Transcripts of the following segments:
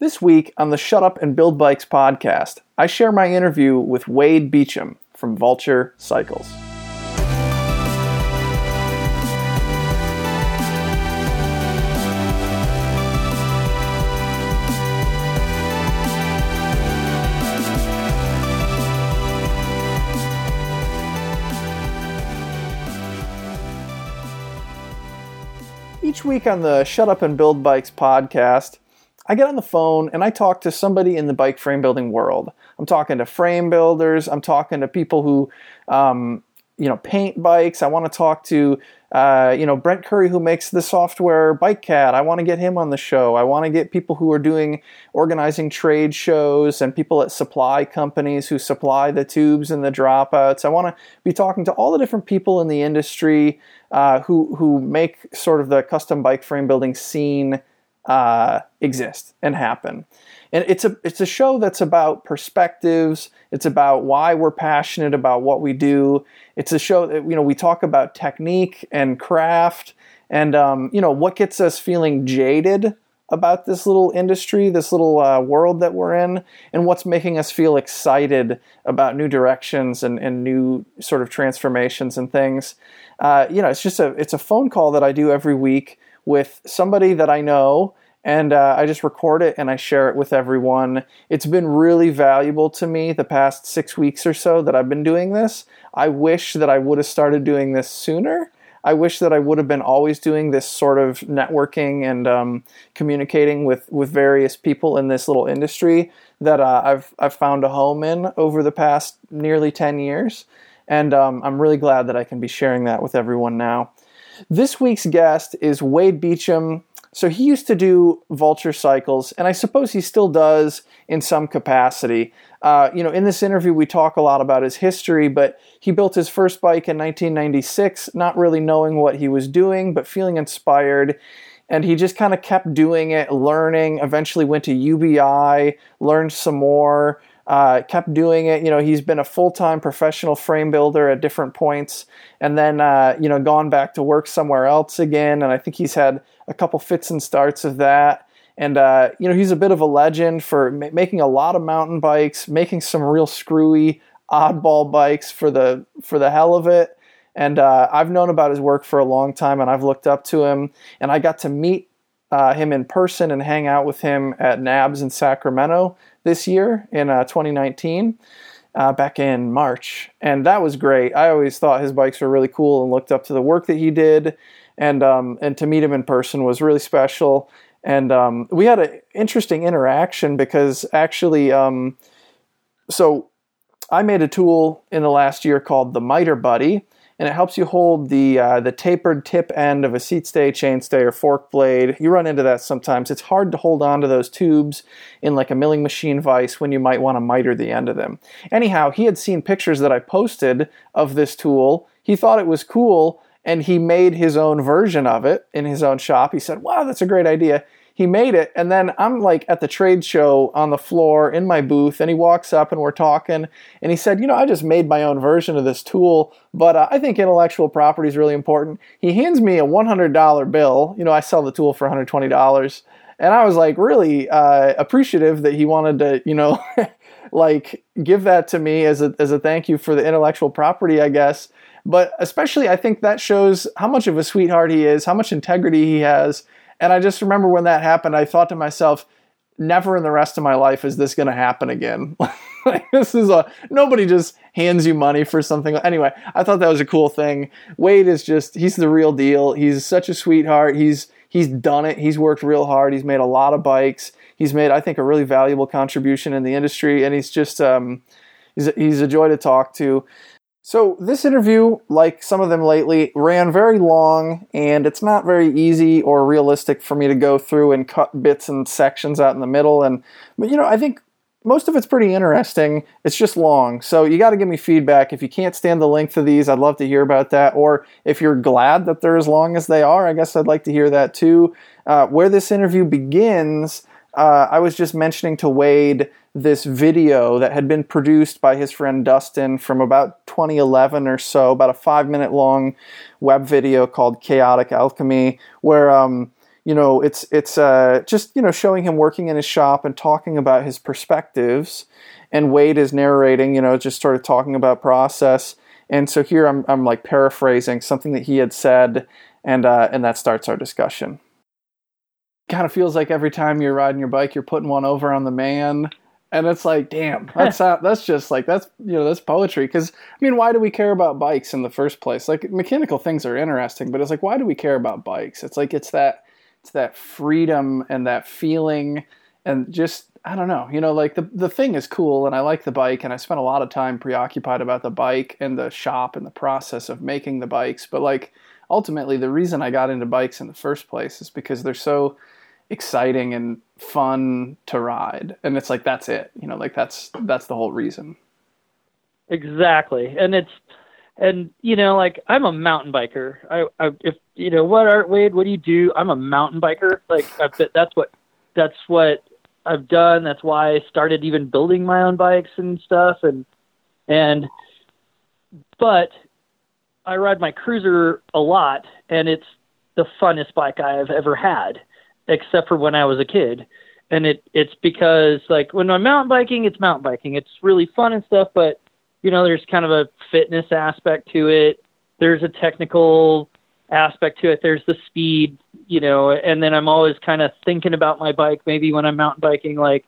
This week on the Shut Up and Build Bikes podcast, I share my interview with Wade Beecham from Vulture Cycles. Each week on the Shut Up and Build Bikes podcast, I get on the phone and I talk to somebody in the bike frame building world. I'm talking to frame builders. I'm talking to people who, um, you know, paint bikes. I want to talk to, uh, you know, Brent Curry who makes the software BikeCAD. I want to get him on the show. I want to get people who are doing organizing trade shows and people at supply companies who supply the tubes and the dropouts. I want to be talking to all the different people in the industry uh, who who make sort of the custom bike frame building scene uh, exist and happen. And it's a it's a show that's about perspectives. It's about why we're passionate about what we do. It's a show that you know we talk about technique and craft, and um, you know what gets us feeling jaded about this little industry, this little uh, world that we're in, and what's making us feel excited about new directions and, and new sort of transformations and things. Uh, you know, it's just a it's a phone call that I do every week with somebody that I know and uh, I just record it and I share it with everyone. It's been really valuable to me the past six weeks or so that I've been doing this. I wish that I would have started doing this sooner. I wish that I would have been always doing this sort of networking and um, communicating with, with various people in this little industry that uh, I've I've found a home in over the past nearly ten years, and um, I'm really glad that I can be sharing that with everyone now. This week's guest is Wade Beecham. So he used to do vulture cycles, and I suppose he still does in some capacity. Uh, you know, in this interview, we talk a lot about his history, but he built his first bike in 1996, not really knowing what he was doing, but feeling inspired. And he just kind of kept doing it, learning, eventually went to UBI, learned some more, uh, kept doing it. You know, he's been a full time professional frame builder at different points, and then uh, you know gone back to work somewhere else again. And I think he's had a couple fits and starts of that. And uh, you know, he's a bit of a legend for ma- making a lot of mountain bikes, making some real screwy, oddball bikes for the for the hell of it. And uh, I've known about his work for a long time, and I've looked up to him. And I got to meet uh, him in person and hang out with him at NAHBS in Sacramento this year in uh, 2019. Uh, back in March, and that was great. I always thought his bikes were really cool and looked up to the work that he did, and um, and to meet him in person was really special. And um, we had an interesting interaction because actually, um, so I made a tool in the last year called the Miter Buddy, and it helps you hold the uh, the tapered tip end of a seat stay, chain stay, or fork blade. You run into that sometimes. It's hard to hold on to those tubes in like a milling machine vise when you might want to miter the end of them. Anyhow, he had seen pictures that I posted of this tool. He thought it was cool, and he made his own version of it in his own shop. He said, "Wow, that's a great idea." He made it. And then i'm like at the trade show on the floor in my booth and he walks up and we're talking and he said you know i just made my own version of this tool but uh, i think intellectual property is really important. He hands me a $100 bill. You know i sell the tool for $120 and i was like really uh, appreciative that he wanted to you know like give that to me as a, as a thank you for the intellectual property i guess. But especially i think that shows how much of a sweetheart he is how much integrity he has and I just remember when that happened, I thought to myself, never in the rest of my life is this going to happen again. this is a nobody just hands you money for something. Anyway, I thought that was a cool thing. Wade is just he's the real deal. He's such a sweetheart. He's he's done it. He's worked real hard. He's made a lot of bikes. He's made I think a really valuable contribution in the industry and he's just um he's he's a joy to talk to. So, this interview, like some of them lately, ran very long and it's not very easy or realistic for me to go through and cut bits and sections out in the middle. And, but you know, I think most of it's pretty interesting. It's just long. So, you got to give me feedback. If you can't stand the length of these, I'd love to hear about that. Or if you're glad that they're as long as they are, I guess I'd like to hear that too. Uh, where this interview begins, uh, I was just mentioning to Wade this video that had been produced by his friend Dustin from about 2011 or so, about a five minute long web video called Chaotic Alchemy, where um, you know, it's it's uh, just you know showing him working in his shop and talking about his perspectives, and Wade is narrating, you know, just sort of talking about process. And so here I'm I'm like paraphrasing something that he had said, and uh, and that starts our discussion. Kind of feels like every time you're riding your bike, you're putting one over on the man and it's like damn that's that's just like that's you know that's poetry. Because i mean why do we care about bikes in the first place? Like mechanical things are interesting but it's like why do we care about bikes? It's like it's that it's that freedom and that feeling and just I don't know, you know, like the the thing is cool and I like the bike and I spent a lot of time preoccupied about the bike and the shop and the process of making the bikes, but like ultimately the reason I got into bikes in the first place is because they're so exciting and fun to ride and it's like that's it, you know, like that's that's the whole reason. Exactly. And it's and you know, like I'm a mountain biker. I, I if you know what Art Wade, what do you do? I'm a mountain biker. Like I, that's what that's what I've done. That's why I started even building my own bikes and stuff. And and but I ride my cruiser a lot, and it's the funnest bike I have ever had, except for when I was a kid. And it it's because like when I'm mountain biking, it's mountain biking. It's really fun and stuff, but you know, there's kind of a fitness aspect to it. There's a technical aspect to it. There's the speed, you know, and then I'm always kind of thinking about my bike. Maybe when I'm mountain biking, like,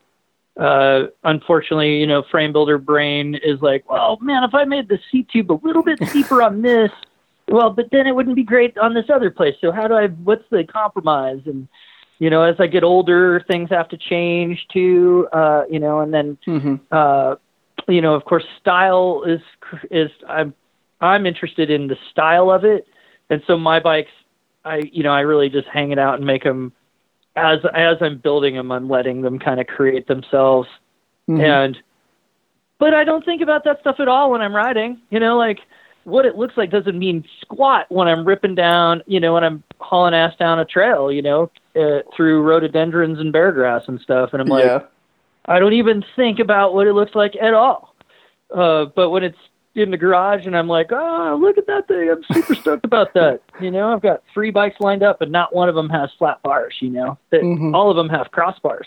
uh, unfortunately, you know, frame builder brain is like, well, man, if I made the seat tube a little bit steeper on this, well, but then it wouldn't be great on this other place. So how do I? What's the compromise? And you know, as I get older, things have to change too. Uh, you know, and then mm-hmm. uh, you know, of course, style is is I'm I'm interested in the style of it, and so my bikes, I you know, I really just hang it out and make them as as I'm building them, I'm letting them kind of create themselves, mm-hmm. and but I don't think about that stuff at all when I'm riding. You know, like what it looks like doesn't mean squat when I'm ripping down, you know, when I'm hauling ass down a trail, you know, uh, through rhododendrons and bear grass and stuff, and I'm like. Yeah I don't even think about what it looks like at all. Uh, but when it's in the garage and I'm like, oh, look at that thing. I'm super stoked about that. You know, I've got three bikes lined up and not one of them has flat bars, you know, mm-hmm. all of them have crossbars,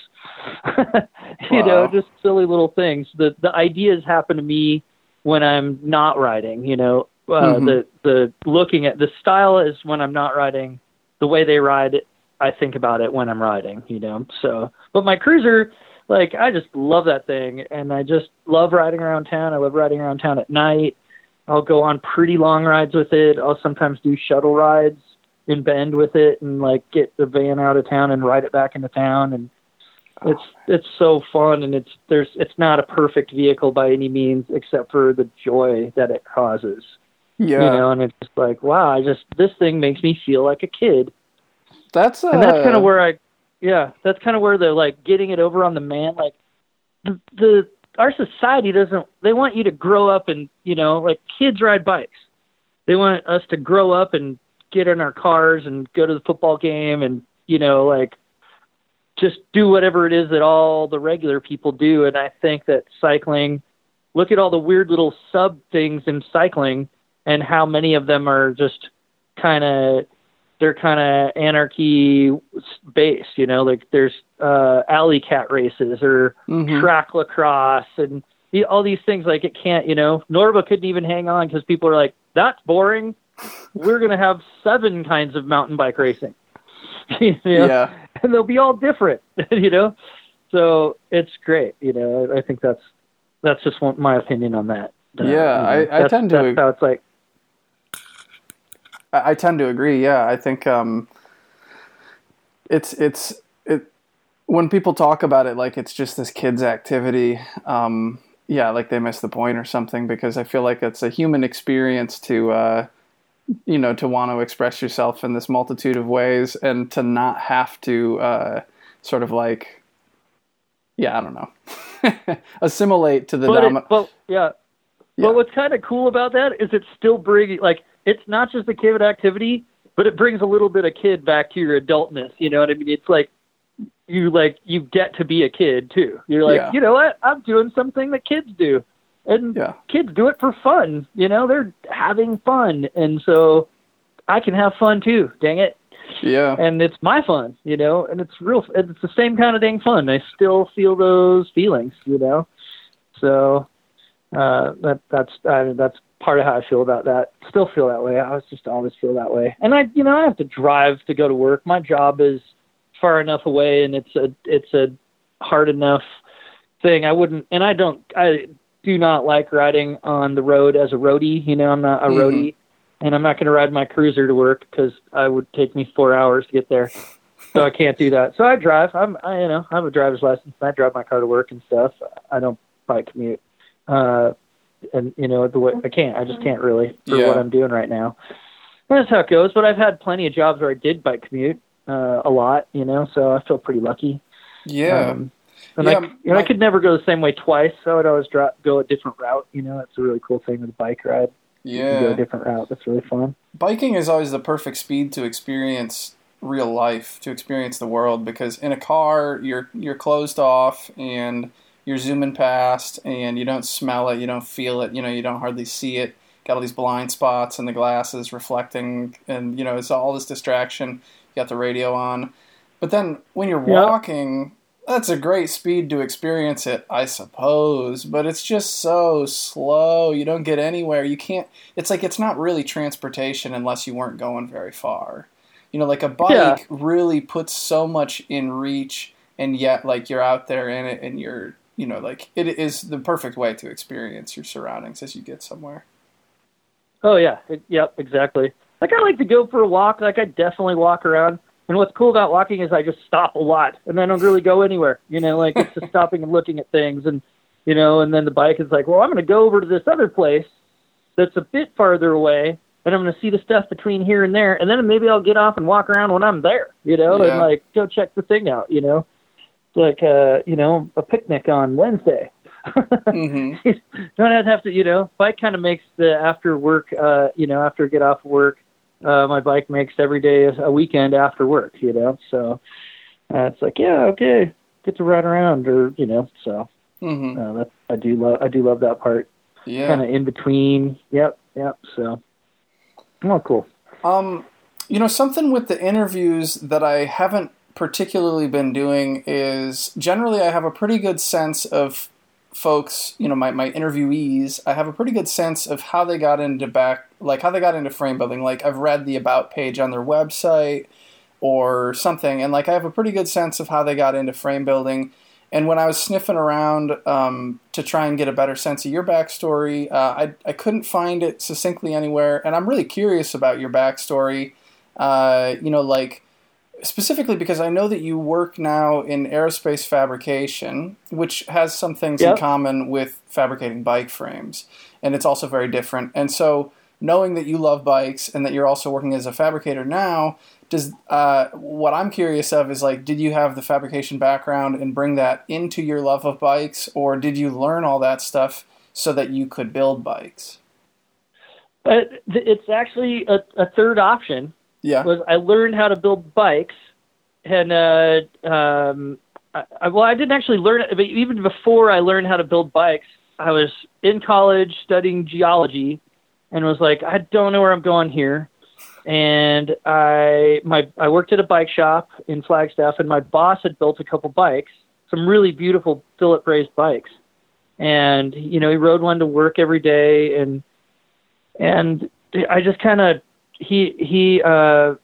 you wow. know, just silly little things. The, the ideas happen to me when I'm not riding, you know, uh, mm-hmm. the, the looking at the style is when I'm not riding the way they ride. I think about it when I'm riding, you know, so, but my cruiser, like I just love that thing, and I just love riding around town. I love riding around town at night. I'll go on pretty long rides with it. I'll sometimes do shuttle rides in Bend with it, and like get the van out of town and ride it back into town. And it's it's so fun, and it's there's it's not a perfect vehicle by any means, except for the joy that it causes. Yeah, you know, and it's just like wow, I just this thing makes me feel like a kid. That's uh, and that's kind of where I yeah, that's kind of where they're like getting it over on the man. Like the, the our society doesn't. They want you to grow up and you know, like kids ride bikes. They want us to grow up and get in our cars and go to the football game and you know, like just do whatever it is that all the regular people do. And I think that cycling. Look at all the weird little sub things in cycling and how many of them are just kind of they're kind of anarchy based, you know, like there's uh, alley cat races or mm-hmm. track lacrosse and the, all these things. Like it can't, you know, Norba couldn't even hang on because people are like, that's boring. We're gonna have seven kinds of mountain bike racing. you know? Yeah, and they'll be all different, you know. So it's great, you know. I, I think that's that's just one, my opinion on that. Uh, yeah, you know, I, I tend to. That's how it's like I, I tend to agree. Yeah, I think um, it's it's it when people talk about it like it's just this kid's activity. Um, yeah, like they miss the point or something because I feel like it's a human experience to uh, you know to want to express yourself in this multitude of ways and to not have to uh, sort of like yeah, I don't know, assimilate to the but, dom- it, but yeah. yeah. But what's kind of cool about that is it's still bringing like it's not just a kid activity, but it brings a little bit of kid back to your adultness. You know what I mean? It's like you like you get to be a kid too. You're like, yeah. you know what? I'm doing something that kids do. And yeah. kids do it for fun, you know, they're having fun. And so I can have fun too, dang it. Yeah. and it's my fun, you know, and it's real. It's the same kind of dang fun. I still feel those feelings, you know. So uh, that that's I, that's part of how I feel about that. Still feel that way. I was just always feel that way. And I, you know, I have to drive to go to work. My job is far enough away, and it's a it's a hard enough thing. I wouldn't, and I don't. I do not like riding on the road as a roadie. You know, I'm not a Mhm. roadie, and I'm not going to ride my cruiser to work because I would take me four hours to get there. So I can't do that. So I drive. I'm, I, you know, I have a driver's license. And I drive my car to work and stuff. I don't bike commute. Uh, and you know, the way I can't. I just can't really for Yeah. what I'm doing right now. That's how it goes. But I've had plenty of jobs where I did bike commute uh, a lot. You know, so I feel pretty lucky. Yeah. Um, and Yeah, I, you know, I my- could never go the same way twice. So I would always dro- go a different route. You know, that's a really cool thing with a bike ride. You can go a different route. That's really fun. Biking is always the perfect speed to experience real life, to experience the world because in a car you're you're closed off and you're zooming past and you don't smell it, you don't feel it, you know, you don't hardly see it. Got all these blind spots and the glasses reflecting and you know, it's all this distraction. You got the radio on. But then when you're Yeah. walking, that's a great speed to experience it, I suppose, but it's just so slow. You don't get anywhere. You can't it's like it's not really transportation unless you weren't going very far. You know, like a bike Yeah. really puts so much in reach and yet like you're out there in it and you're you know, like it is the perfect way to experience your surroundings as you get somewhere. Oh yeah, It- yep, exactly. Like I like to go for a walk. Like I definitely walk around. And what's cool about walking is I just stop a lot, and I don't really go anywhere. You know, like it's just stopping and looking at things, and you know, and then the bike is like, well, I'm going to go over to this other place that's a bit farther away, and I'm going to see the stuff between here and there, and then maybe I'll get off and walk around when I'm there. You know, Yeah. and like go check the thing out. You know, like uh, you know, a picnic on Wednesday. Mhm. don't have to, you know, bike kind of makes the after work, uh, you know, after I get off work, uh, my bike makes every day a weekend after work, you know, so uh, it's like, yeah, okay, get to ride around or, you know, so Mhm. uh, that, I do love, I do love that part Yeah. kind of in between. Yep. Yep. So, oh, cool. Um, you know, something with the interviews that I haven't particularly been doing is generally I have a pretty good sense of folks, you know, my, my interviewees, I have a pretty good sense of how they got into back, like how they got into frame building. Like I've read the about page on their website or something, and like I have a pretty good sense of how they got into frame building. And when I was sniffing around um, to try and get a better sense of your backstory, uh, I, I couldn't find it succinctly anywhere. And I'm really curious about your backstory. Uh, you know, like specifically because I know that you work now in aerospace fabrication, which has some things in common with fabricating bike frames, and it's also very different. And so, knowing that you love bikes and that you're also working as a fabricator now, does uh, what I'm curious of is like, did you have the fabrication background and bring that into your love of bikes, or did you learn all that stuff so that you could build bikes? But it's actually a, a third option Yeah. was I learned how to build bikes, and uh, um, I, I, well, I didn't actually learn it, but even before I learned how to build bikes, I was in college studying geology, and was like, I don't know where I'm going here, and I my I worked at a bike shop in Flagstaff, and my boss had built a couple bikes, some really beautiful Philip raised bikes, and you know he rode one to work every day, and and I just kind of he he uh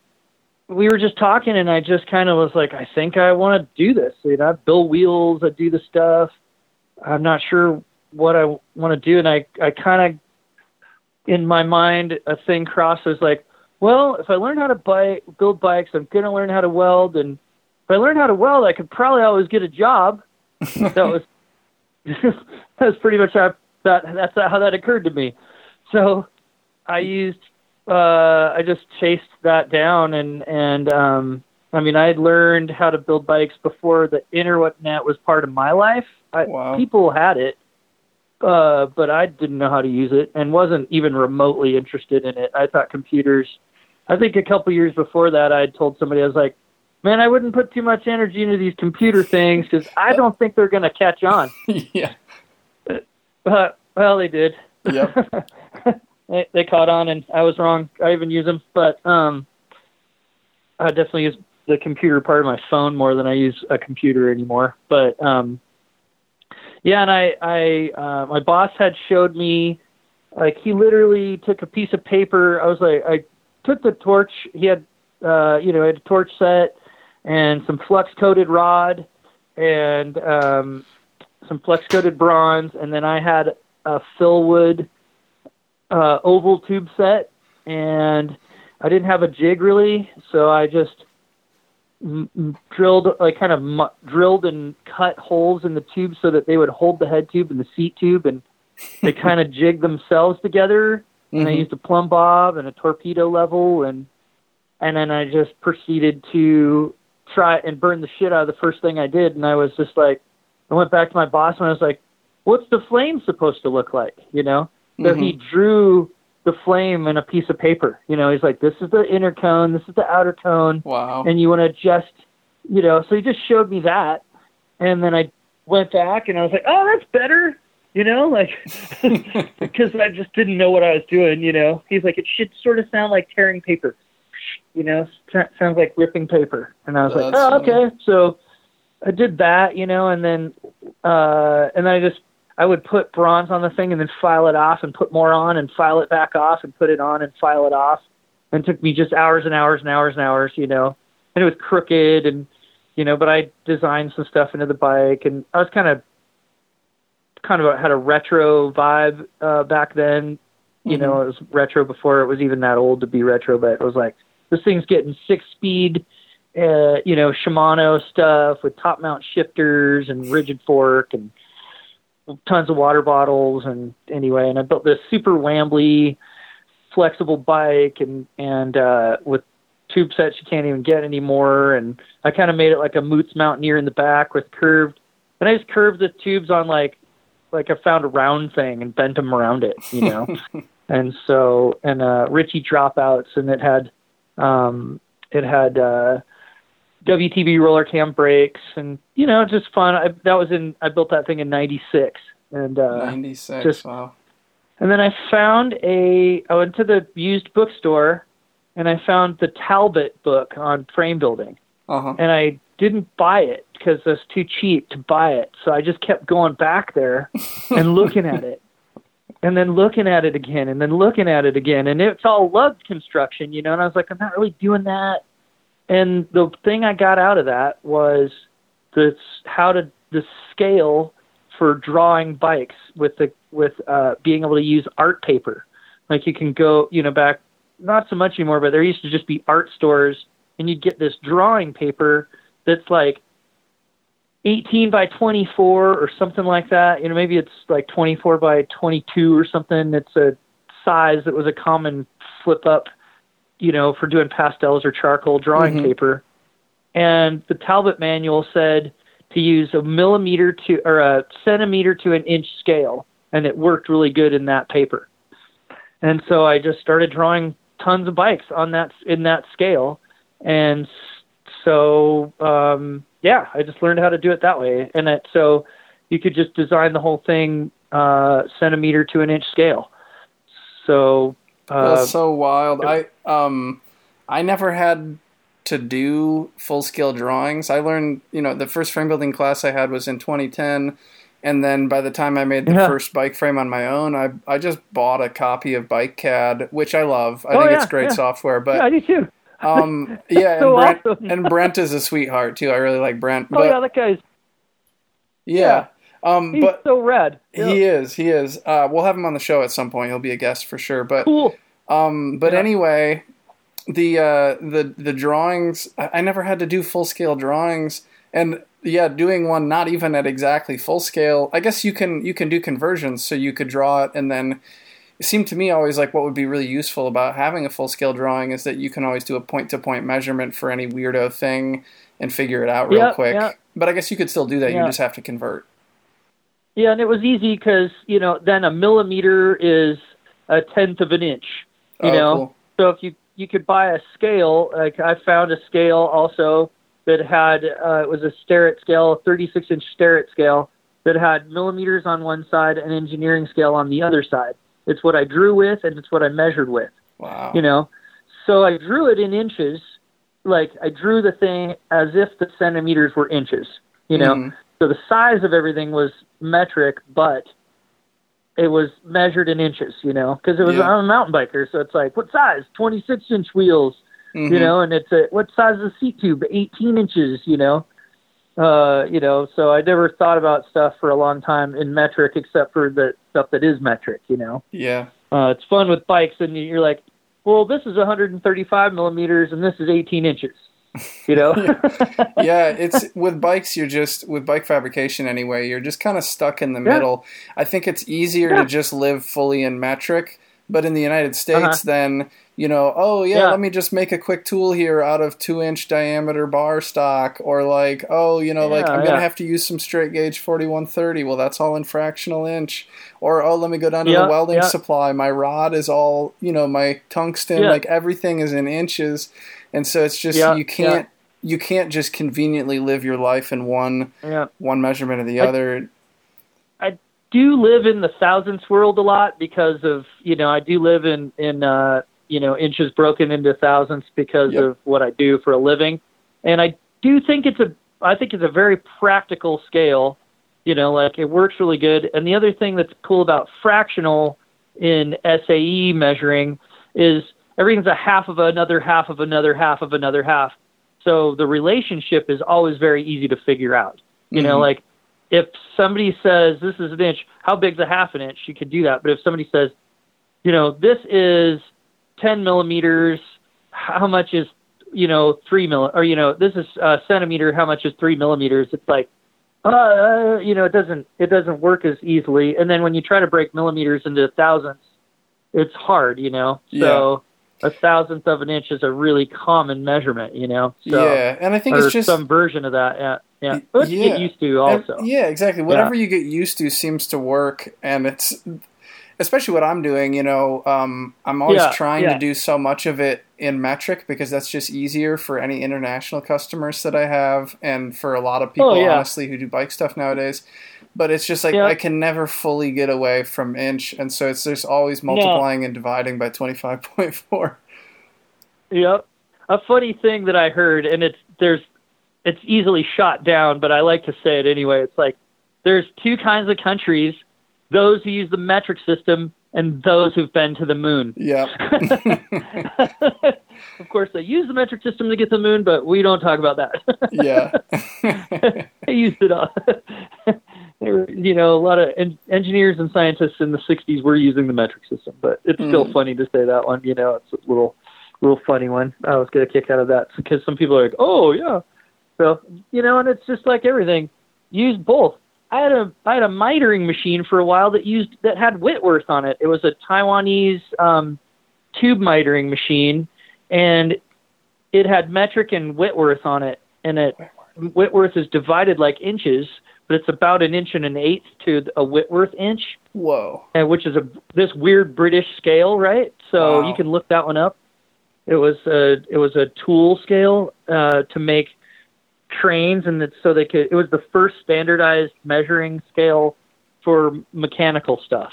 we were just talking and I just kind of was like I think I want to do this. You know, I build wheels, I do the stuff. I'm not sure what I want to do and I I kind of in my mind a thing crosses like, well, if I learn how to bike build bikes, I'm going to learn how to weld and if I learn how to weld, I could probably always get a job. that was that was pretty much how that that's how that occurred to me. So I used uh I just chased that down and and um I mean I had learned how to build bikes before the internet was part of my life. I, Wow. People had it, uh, but I didn't know how to use it and wasn't even remotely interested in it. I thought computers. I think a couple years before that, I had told somebody I was like, "Man, I wouldn't put too much energy into these computer things because I don't think they're going to catch on." yeah. But well, they did. Yep. they, they caught on, and I was wrong. I even use them, but um, I definitely use the computer part of my phone more than I use a computer anymore. But um, yeah, and I, I, uh, my boss had showed me, like he literally took a piece of paper. I was like, I took the torch. He had, uh, you know, had a torch set and some flux coated rod and um, some flex coated bronze, and then I had a Filwood uh, oval tube set, and I didn't have a jig really, so I just m- drilled like kind of mu- drilled and cut holes in the tube so that they would hold the head tube and the seat tube, and they kind of jig themselves together. And I Mhm. used a plumb bob and a torpedo level, and and then I just proceeded to try and burn the shit out of the first thing I did. And I was just like, I went back to my boss and I was like, "What's the flame supposed to look like?" You know. So he drew the flame in a piece of paper. You know, he's like, "This is the inner cone. This is the outer cone." Wow. and you want to adjust, you know. So he just showed me that, and then I went back and I was like, oh, that's better, you know, like because I just didn't know what I was doing, you know. He's like, it should sort of sound like tearing paper, you know, sounds like ripping paper, and I was like, oh, funny. okay. So I did that, you know, and then uh, and then I just I would put bronze on the thing and then file it off and put more on and file it back off and put it on and file it off. And it took me just hours and hours and hours and hours, you know. And it was crooked and you know, but I designed some stuff into the bike and I was kind of kind of had a retro vibe uh back then. You know, it was retro before it was even that old to be retro, but it was like this thing's getting six speed uh, you know, Shimano stuff with top mount shifters and rigid fork and tons of water bottles and anyway, and I built this super Wambly flexible bike and and uh with tube sets you can't even get anymore and I kind of made it like a Moots Mountaineer in the back with curved and I just curved the tubes on like like I found a round thing and bent them around it, you know. and so and uh Ritchey dropouts and it had um it had uh WTB roller cam brakes and you know just fun. I, that was in I built that thing in '96 and uh, 96. just- wow. and then I found a I went to the used bookstore and I found the Talbot book on frame building Uh huh. and I didn't buy it because it was too cheap to buy it. So I just kept going back there and looking at it. And then looking at it again and then looking at it again. And it's all lug construction, you know, and I was like, I'm not really doing that. And the thing I got out of that was the how to the scale for drawing bikes with the with uh being able to use art paper. Like you can go, you know, back not so much anymore, but there used to just be art stores and you'd get this drawing paper that's like 18 by 24 or something like that. You know, maybe it's like 24 by 22 or something. It's a size that was a common flip up, you know, for doing pastels or charcoal drawing Mhm. paper. And the Talbot manual said to use a millimeter to or a centimeter to an inch scale, and it worked really good in that paper. And so I just started drawing tons of bikes on that in that scale, and so um, yeah, I just learned how to do it that way. And it, so you could just design the whole thing uh, centimeter to an inch scale. So uh, That's so wild. I um, I never had to do full scale drawings. I learned, you know, the first frame building class I had was in 2010, and then by the time I made the Yeah. first bike frame on my own, I I just bought a copy of BikeCAD, which I love. I Oh, think yeah, it's great yeah. software, but yeah, I do too. um, yeah, and So Brent awesome. and Brent is a sweetheart too. I really like Brent. Oh yeah, that guy's yeah, um, he's but so rad. He is, he is. Uh, we'll have him on the show at some point. He'll be a guest for sure. But cool. Um, but Yeah. anyway, the uh, the the drawings. I, never had to do full scale drawings, and yeah, doing one not even at exactly full scale. I guess you can you can do conversions, so you could draw it, and then it seemed to me always like what would be really useful about having a full scale drawing is that you can always do a point to point measurement for any weirdo thing and figure it out real Yeah, quick. yeah. But I guess you could still do that. You just have to convert. Yeah, and it was easy because you know then a millimeter is a tenth of an inch. You Oh, know, cool. so if you you could buy a scale, like I found a scale also that had uh, it was a Starrett scale, a 36 inch Starrett scale that had millimeters on one side and engineering scale on the other side. It's what I drew with and it's what I measured with. Wow. You know, so I drew it in inches like I drew the thing as if the centimeters were inches, you know. Mhm. So the size of everything was metric, but it was measured in inches, you know, because it was Yeah. I'm a mountain biker, so it's like what size? 26 inch wheels, Mhm. you know, and it's a what size is the seat tube? 18 inches, you know. Uh, you know, so I never thought about stuff for a long time in metric, except for the stuff that is metric, you know. Yeah. Uh, it's fun with bikes, and you're like, well, this is 135 millimeters, and this is 18 inches. You know? yeah, it's with bikes. You're just with bike fabrication anyway. You're just kind of stuck in the Yeah. middle. I think it's easier Yeah. to just live fully in metric, but in the United States, Uh-huh. then you know, oh yeah, Yeah. let me just make a quick tool here out of two inch diameter bar stock, or like, oh, you know, like I'm gonna have to use some straight gauge 4130. Well, that's all in fractional inch. Or oh, let me go down to the welding supply. My rod is all, you know, my tungsten, like everything is in inches, and so it's just Yeah, you can't you can't just conveniently live your life in one yeah. one measurement or the I- other. I do live in the thousandths world a lot because of you know I do live in in uh, you know inches broken into thousandths because Yep. of what I do for a living, and I do think it's a I think it's a very practical scale. You know, like it works really good. And the other thing that's cool about fractional in SAE measuring is everything's a half of another half of another half of another half. So the relationship is always very easy to figure out. You know, Mhm. like if somebody says this is an inch, how big's a half an inch? You could do that. But if somebody says, you know, this is 10 millimeters, how much is, you know, three mill, or, you know, this is a centimeter, how much is three millimeters? It's like, uh, uh, you know, it doesn't, it doesn't work as easily. And then when you try to break millimeters into thousandths, it's hard, you know? So a thousandth of an inch is a really common measurement, you know? So, yeah, and I think it's just some version of that. Yeah. Yeah. What yeah. get used to And- also. yeah, exactly. Whatever you get used to seems to work, and it's especially what I'm doing. You know, um, I'm always Yeah, trying yeah. to do so much of it in metric because that's just easier for any international customers that I have, and for a lot of people, Oh, yeah. honestly, who do bike stuff nowadays. But it's just like Yeah. I can never fully get away from inch, and so it's just always multiplying and dividing by twenty five point four. Yep. A funny thing that I heard, and it's there's it's easily shot down, but I like to say it anyway. It's like there's two kinds of countries: those who use the metric system and those who've been to the moon. Yeah. of course, they use the metric system to get to the moon, but we don't talk about that. yeah. they used it all. Were, you know, a lot of en- engineers and scientists in the '60s were using the metric system, but it's still Mm. funny to say that one. You know, it's a little, little funny one. I was get a kick out of that because some people are like, "Oh, yeah," so you know, and it's just like everything. Use both. I had a I had a mitering machine for a while that used that had Whitworth on it. It was a Taiwanese um, tube mitering machine, and it had metric and Whitworth on it, and it Whitworth is divided like inches, but it's about an inch and an eighth to a Whitworth inch, Whoa. and which is a this weird British scale, right? So Wow. you can look that one up. It was a it was a tool scale uh, to make trains, and that so they could. It was the first standardized measuring scale for mechanical stuff.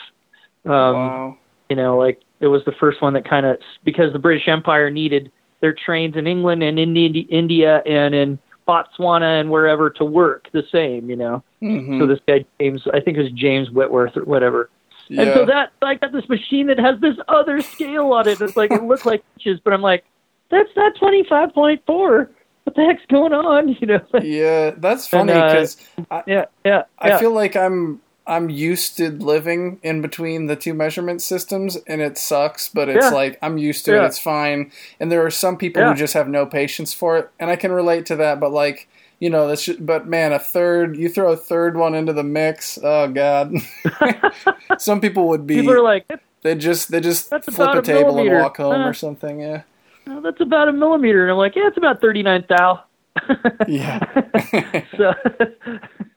Um, wow. you know, like it was the first one that kind of because the British Empire needed their trains in England and in India and in Botswana and wherever to work the same, you know. Mhm. So this guy James, I think it was James Whitworth or whatever. yeah. And so that I got this machine that has this other scale on it. It's like it looks like inches, but I'm like, that's not twenty five point four. What the heck's going on? You know? yeah, that's funny uh, because yeah, yeah. I yeah. feel like I'm I'm used to living in between the two measurement systems, and it sucks. But it's Yeah. like I'm used to it; it's fine. And there are some people Yeah. who just have no patience for it, and I can relate to that. But like you know, that's just, but man, a third you throw a third one into the mix. Oh god, some people would be People are like, they just they just flip a a table and walk home Uh. or something. Yeah, that's about a millimeter, and I'm like, yeah, it's about thirty nine thou. yeah. so,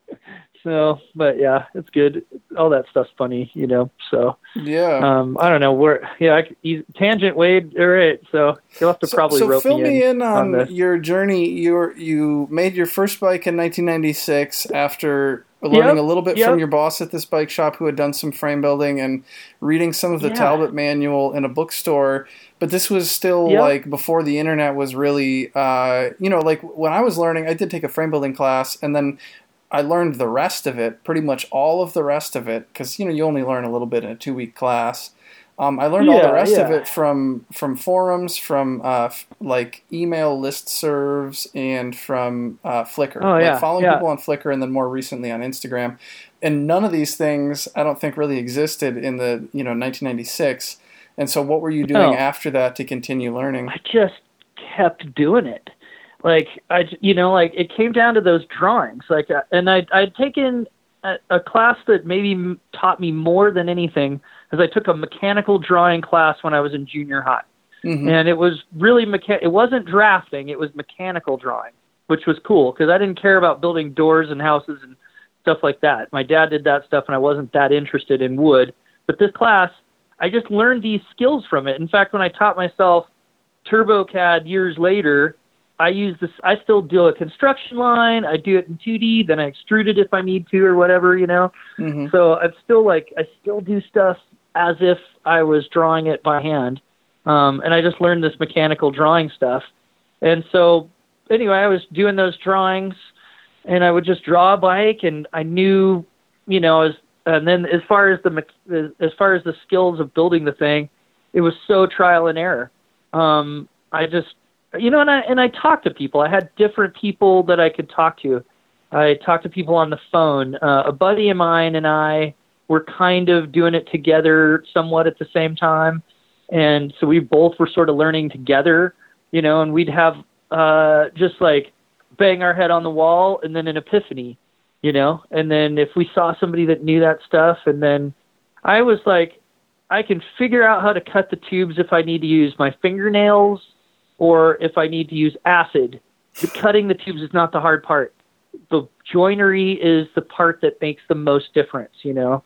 so, but yeah, it's good. All that stuff's funny, you know. So, yeah. um, I don't know where. Yeah, I, tangent Wade. All right, so you'll have to So, probably so rope fill me in, on on your journey. You you made your first bike in 1996 after learning Yep, a little bit yep. from your boss at this bike shop who had done some frame building and reading some of the Yeah. Talbot manual in a bookstore. But this was still Yep. like before the internet was really, uh, you know, like when I was learning, I did take a frame building class and then I learned the rest of it, pretty much all of the rest of it, because you know you only learn a little bit in a two week class. Um, I learned all the Yeah, rest of it from from forums, from uh, f- like email list serves, and from uh, Flickr. Oh, like yeah, following yeah. people on Flickr, and then more recently on Instagram. And none of these things, I don't think, really existed in the you know 1996. And so, what were you doing No. after that to continue learning? I just kept doing it. Like I, you know, like it came down to those drawings. Like, uh, and I, I'd taken a, a class that maybe taught me more than anything, as I took a mechanical drawing class when I was in junior high, hmm and it was really mecha- It wasn't drafting; it was mechanical drawing, which was cool because I didn't care about building doors and houses and stuff like that. My dad did that stuff, and I wasn't that interested in wood. But this class, I just learned these skills from it. In fact, when I taught myself TurboCAD years later, I use this. I still do a construction line. I do it in 2D, then I extrude it if I need to or whatever, you know. hmm So I'm still like I still do stuff as if I was drawing it by hand, um, and I just learned this mechanical drawing stuff. And so anyway, I was doing those drawings, and I would just draw a bike, and I knew, you know, as and then as far as the as far as the skills of building the thing, it was so trial and error. Um, I just you know, and I and I talked to people. I had different people that I could talk to. I talked to people on the phone. Uh, a buddy of mine and I were kind of doing it together somewhat at the same time, and so we both were sort of learning together, you know. And we'd have uh, just like bang our head on the wall, and then an epiphany, you know. And then if we saw somebody that knew that stuff, and then I was like, I can figure out how to cut the tubes if I need to use my fingernails or if I need to use acid. The cutting the tubes is not the hard part. The joinery is the part that makes the most difference, you know.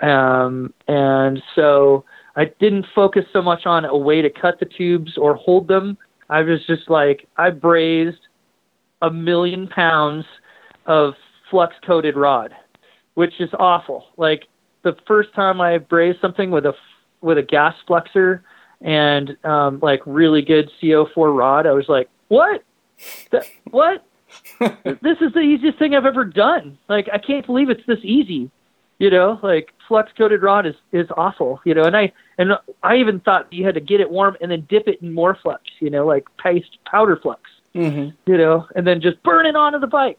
Um, and so I didn't focus so much on a way to cut the tubes or hold them. I was just like, I brazed a million pounds of flux coated rod, which is awful. Like the first time I brazed something with a with a gas fluxer and um, like really good CO4 rod, I was like, what? That, what? this is the easiest thing I've ever done. Like I can't believe it's this easy. You know, like flux coated rod is is awful. You know, and I and I even thought you had to get it warm and then dip it in more flux. You know, like paste powder flux hmm you know, and then just burn it onto the bike.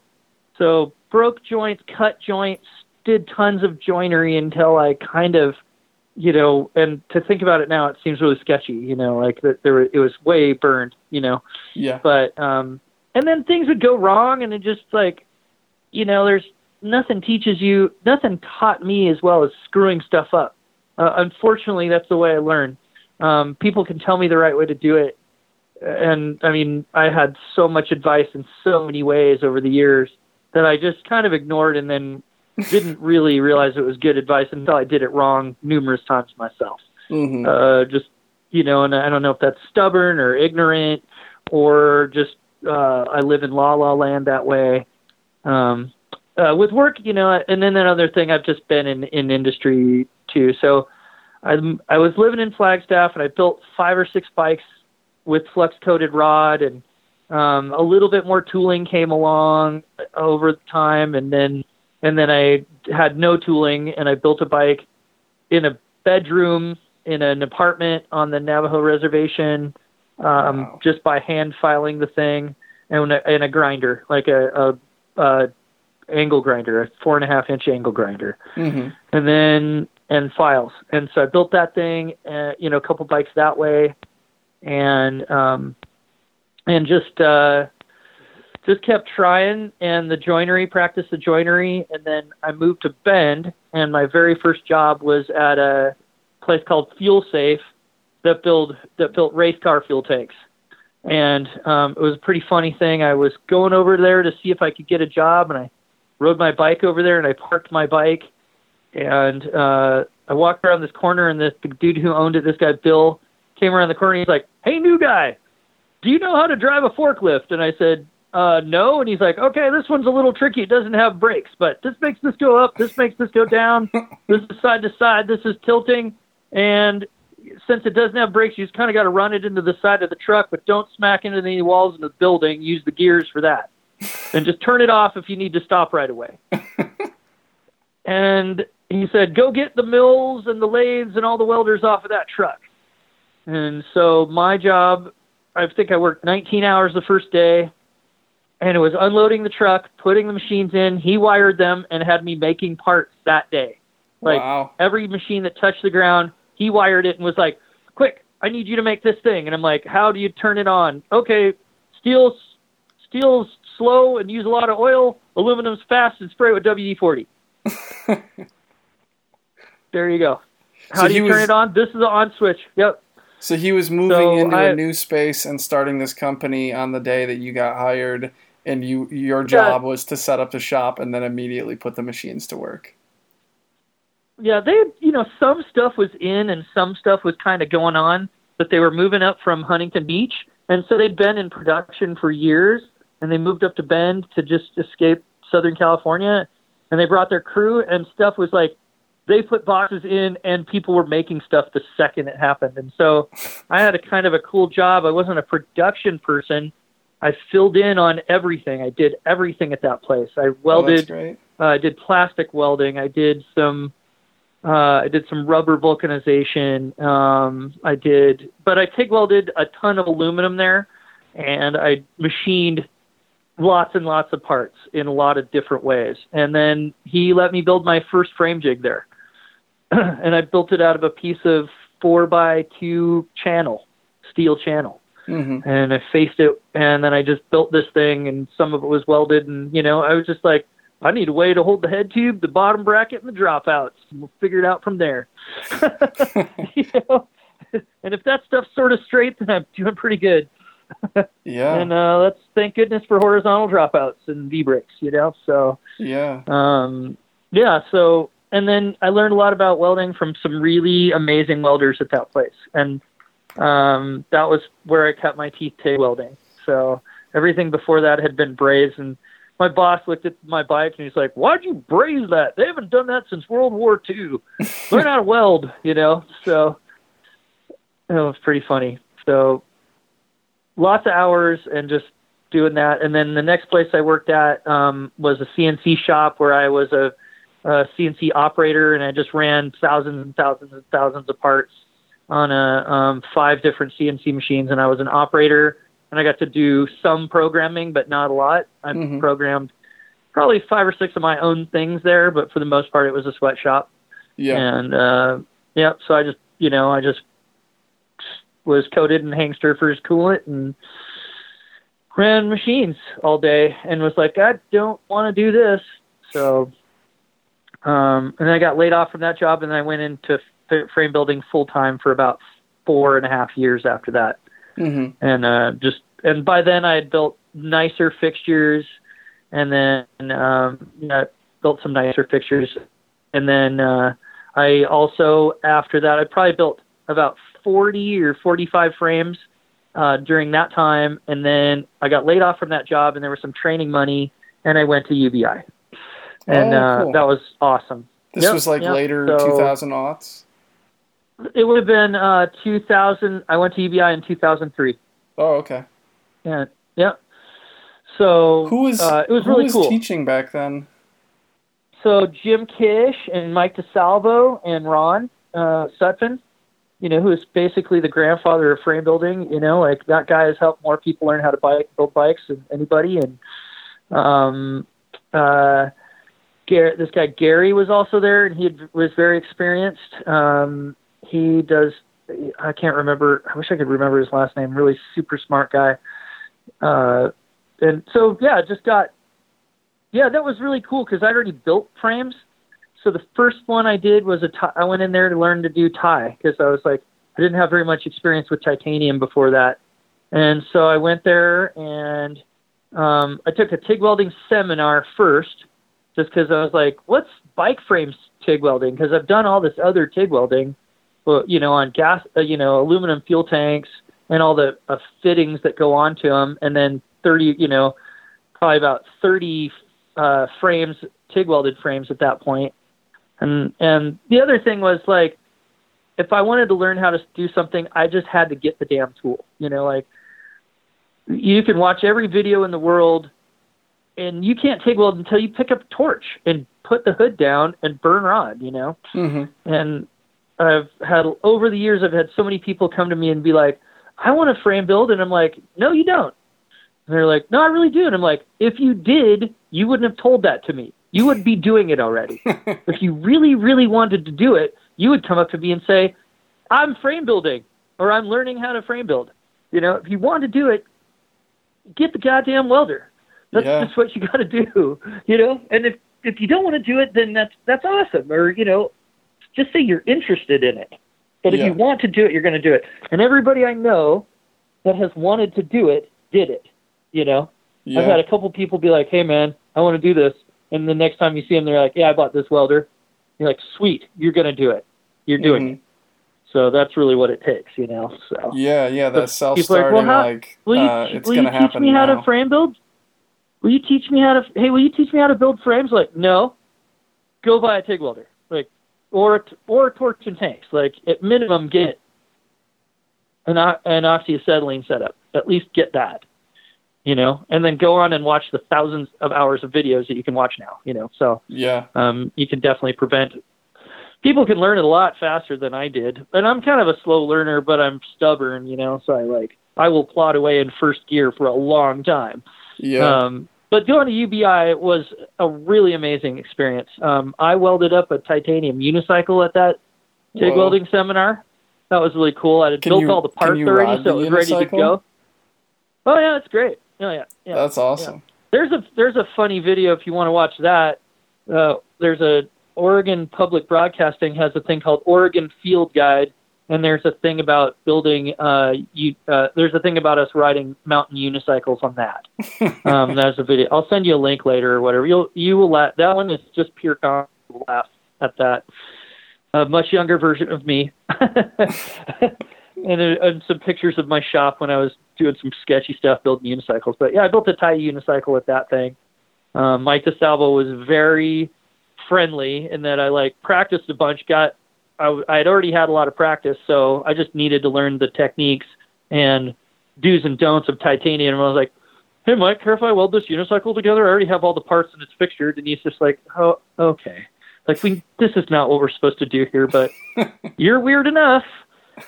So broke joints, cut joints, did tons of joinery until I kind of, you know, and to think about it now, it seems really sketchy, you know, like that there were, it was way burned, you know, Yeah. but um, and then things would go wrong, and it just like, you know, there's nothing teaches you, nothing taught me as well as screwing stuff up. Uh, unfortunately, that's the way I learn. Um, people can tell me the right way to do it, and I mean, I had so much advice in so many ways over the years that I just kind of ignored, and then didn't really realize it was good advice until I did it wrong numerous times myself hmm uh, just you know, and I don't know if that's stubborn or ignorant or just uh, I live in la la land that way. Um, uh, with work, you know, and then another thing, I've just been in in industry too. So I I was living in Flagstaff and I built five or six bikes with flux coated rod and um, a little bit more tooling came along over time and then and then I had no tooling and I built a bike in a bedroom in an apartment on the Navajo reservation um, Wow. just by hand filing the thing and a, and a grinder like a, a, a angle grinder, a four and a half inch angle grinder, hmm and then and files. And so I built that thing, uh, you know, a couple bikes that way, and um, and just uh, just kept trying. And the joinery, practiced the joinery, and then I moved to Bend, and my very first job was at a place called Fuel Safe that build that built race car fuel tanks. And um, it was a pretty funny thing. I was going over there to see if I could get a job, and I rode my bike over there, and I parked my bike, and uh, I walked around this corner, and this the dude who owned it, this guy Bill, came around the corner. And he's like, "Hey, new guy, do you know how to drive a forklift?" And I said, uh, no. And he's like, okay, this one's a little tricky. It doesn't have brakes, but this makes this go up. This makes this go down. this is side to side. This is tilting. And since it doesn't have brakes, you just kind of got to run it into the side of the truck, but don't smack into any walls in the building. Use the gears for that. and just turn it off if you need to stop right away. and he said, go get the mills and the lathes and all the welders off of that truck. And so my job, I think I worked 19 hours the first day, and it was unloading the truck, putting the machines in. He wired them and had me making parts that day. Like wow. every machine that touched the ground, he wired it and was like, "Quick, I need you to make this thing." And I'm like, "How do you turn it on?" Okay, steel, steel's slow and use a lot of oil. Aluminum's fast and spray with WD-40. there you go. How So do you turn was- it on? This is the on switch. Yep. So he was moving So into I- a new space and starting this company on the day that you got hired, and you your Yeah. job was to set up the shop and then immediately put the machines to work. Yeah, they you know some stuff was in and some stuff was kind of going on, but they were moving up from Huntington Beach, and so they'd been in production for years, and they moved up to Bend to just escape Southern California, and they brought their crew, and stuff was like they put boxes in, and people were making stuff the second it happened, and so I had a kind of a cool job. I wasn't a production person. I filled in on everything. I did everything at that place. I Oh, welded. great. Uh, I did plastic welding. I did some. Uh, I did some rubber vulcanization. Um, I did, but I TIG welded a ton of aluminum there, and I machined lots and lots of parts in a lot of different ways. And then he let me build my first frame jig there, and I built it out of a piece of four by two channel, steel channel hmm and I faced it, and then I just built this thing, and some of it was welded, and you know, I was just like, I need a way to hold the head tube, the bottom bracket, and the dropouts. We'll figure it out from there. you know? And if that stuff's sort of straight, then I'm doing pretty good. Yeah, And uh, let's thank goodness for horizontal dropouts and V bricks, you know. So yeah. um, yeah, so and then I learned a lot about welding from some really amazing welders at that place, and um, that was where I cut my teeth TIG welding. So everything before that had been brazed, and my boss looked at my bike and he's like, "Why'd you braze that? They haven't done that since World War II. Learn how to weld, you know." So it was pretty funny. So lots of hours and just doing that. And then the next place I worked at um, was a CNC shop where I was a, a CNC operator, and I just ran thousands and thousands and thousands of parts on a um, five different CNC machines. And I was an operator, and I got to do some programming, but not a lot. I Mhm. programmed probably five or six of my own things there, but for the most part, it was a sweatshop. Yeah. And uh, yeah, so I just you know I just was coated in Hangsterfer's coolant and ran machines all day and was like, I don't want to do this. So, um, and then I got laid off from that job and then I went into frame building full time for about four and a half years after that hmm and uh, just and by then I had built nicer fixtures, and then um, know, built some nicer fixtures, and then uh, I also after that I probably built about forty or forty five frames uh, during that time, and then I got laid off from that job, and there was some training money, and I went to UBI, and Oh, uh, that was awesome. This Yep, was like yep. later So- 2000 aughts. It would have been uh, 2000. I went to UBI in 2003. Oh, okay. Yeah, yeah. So Who was uh, it was who really was cool. teaching back then? So Jim Kish and Mike DeSalvo and Ron uh, Sutphin, you know, who is basically the grandfather of frame building. You know, like that guy has helped more people learn how to bike, build bikes than anybody. And um, uh, Gar- this guy Gary was also there, and he had, was very experienced. Um, he does. I can't remember. I wish I could remember his last name. Really super smart guy. Uh, and so yeah, just got yeah, that was really cool because I'd already built frames. So the first one I did was a. I went in there to learn to do Ti because I was like, I didn't have very much experience with titanium before that. And so I went there and um, I took a TIG welding seminar first just because I was like, what's bike frames TIG welding? Because I've done all this other TIG welding, well, you know, on gas, uh, you know, aluminum fuel tanks and all the uh, fittings that go onto them. And then 30, you know, probably about 30 uh, frames, TIG welded frames at that point. And and the other thing was like, if I wanted to learn how to do something, I just had to get the damn tool. You know, like you can watch every video in the world, and you can't TIG weld until you pick up a torch and put the hood down and burn rod. You know, Mm-hmm. and I've had over the years I've had so many people come to me and be like, I want to frame build and I'm like, No, you don't. And they're like, No, I really do. And I'm like, if you did, you wouldn't have told that to me. You would be doing it already. if you really, really wanted to do it, you would come up to me and say, I'm frame building or I'm learning how to frame build. You know, if you want to do it, get the goddamn welder. That's Yeah. just what you got to do. You know, and if if you don't want to do it, then that's that's awesome. Or you know, just say you're interested in it. But if Yeah. you want to do it, you're going to do it. And everybody I know that has wanted to do it did it. You know, Yeah. I've had a couple people be like, "Hey, man, I want to do this," and the next time you see them, they're like, "Yeah, I bought this welder." You're like, "Sweet, you're going to do it. You're doing Mhm. it." So that's really what it takes, you know. So Yeah, yeah, But that self-starting, like, well, how- like, will you uh, it's will going you to teach me how to frame build? Will you teach me how to? Hey, will you teach me how to build frames? Like, no. Go buy a TIG welder, like, or or torch and tanks. Like, at minimum, get an an oxyacetylene setup. At least get that, you know, and then go on and watch the thousands of hours of videos that you can watch now. You know, so Yeah, um, you can definitely prevent. People can learn it a lot faster than I did, and I'm kind of a slow learner, but I'm stubborn, you know. So I like I will plod away in first gear for a long time. yeah, Um, but going to UBI was a really amazing experience. Um, I welded up a titanium unicycle at that TIG Whoa. welding seminar. That was really cool. I had Can built you- all the parts already, so it was ready to go. Oh yeah, it's great. Oh yeah, yeah. That's awesome. There's a there's a funny video if you want to watch that. Uh, there's a Oregon Public Broadcasting has a thing called Oregon Field Guide, and there's a thing about building. Uh, you, uh, there's a thing about us riding mountain unicycles on that. um, that's a video. I'll send you a link later or whatever. You'll you will laugh. That one is just pure. Laugh at that. A much younger version of me, and, uh, and some pictures of my shop when I was doing some sketchy stuff building unicycles. But yeah, I built a tiny unicycle with that thing. Um, Mike DeSalvo was very friendly in that I like practiced a bunch. Got I, I had already had a lot of practice, so I just needed to learn the techniques and do's and don'ts of titanium. And I was like, "Hey, Mike, care if I weld this unicycle together? I already have all the parts and it's fixtured." And he's just like, "Oh, okay." Like we, this is not what we're supposed to do here, but you're weird enough.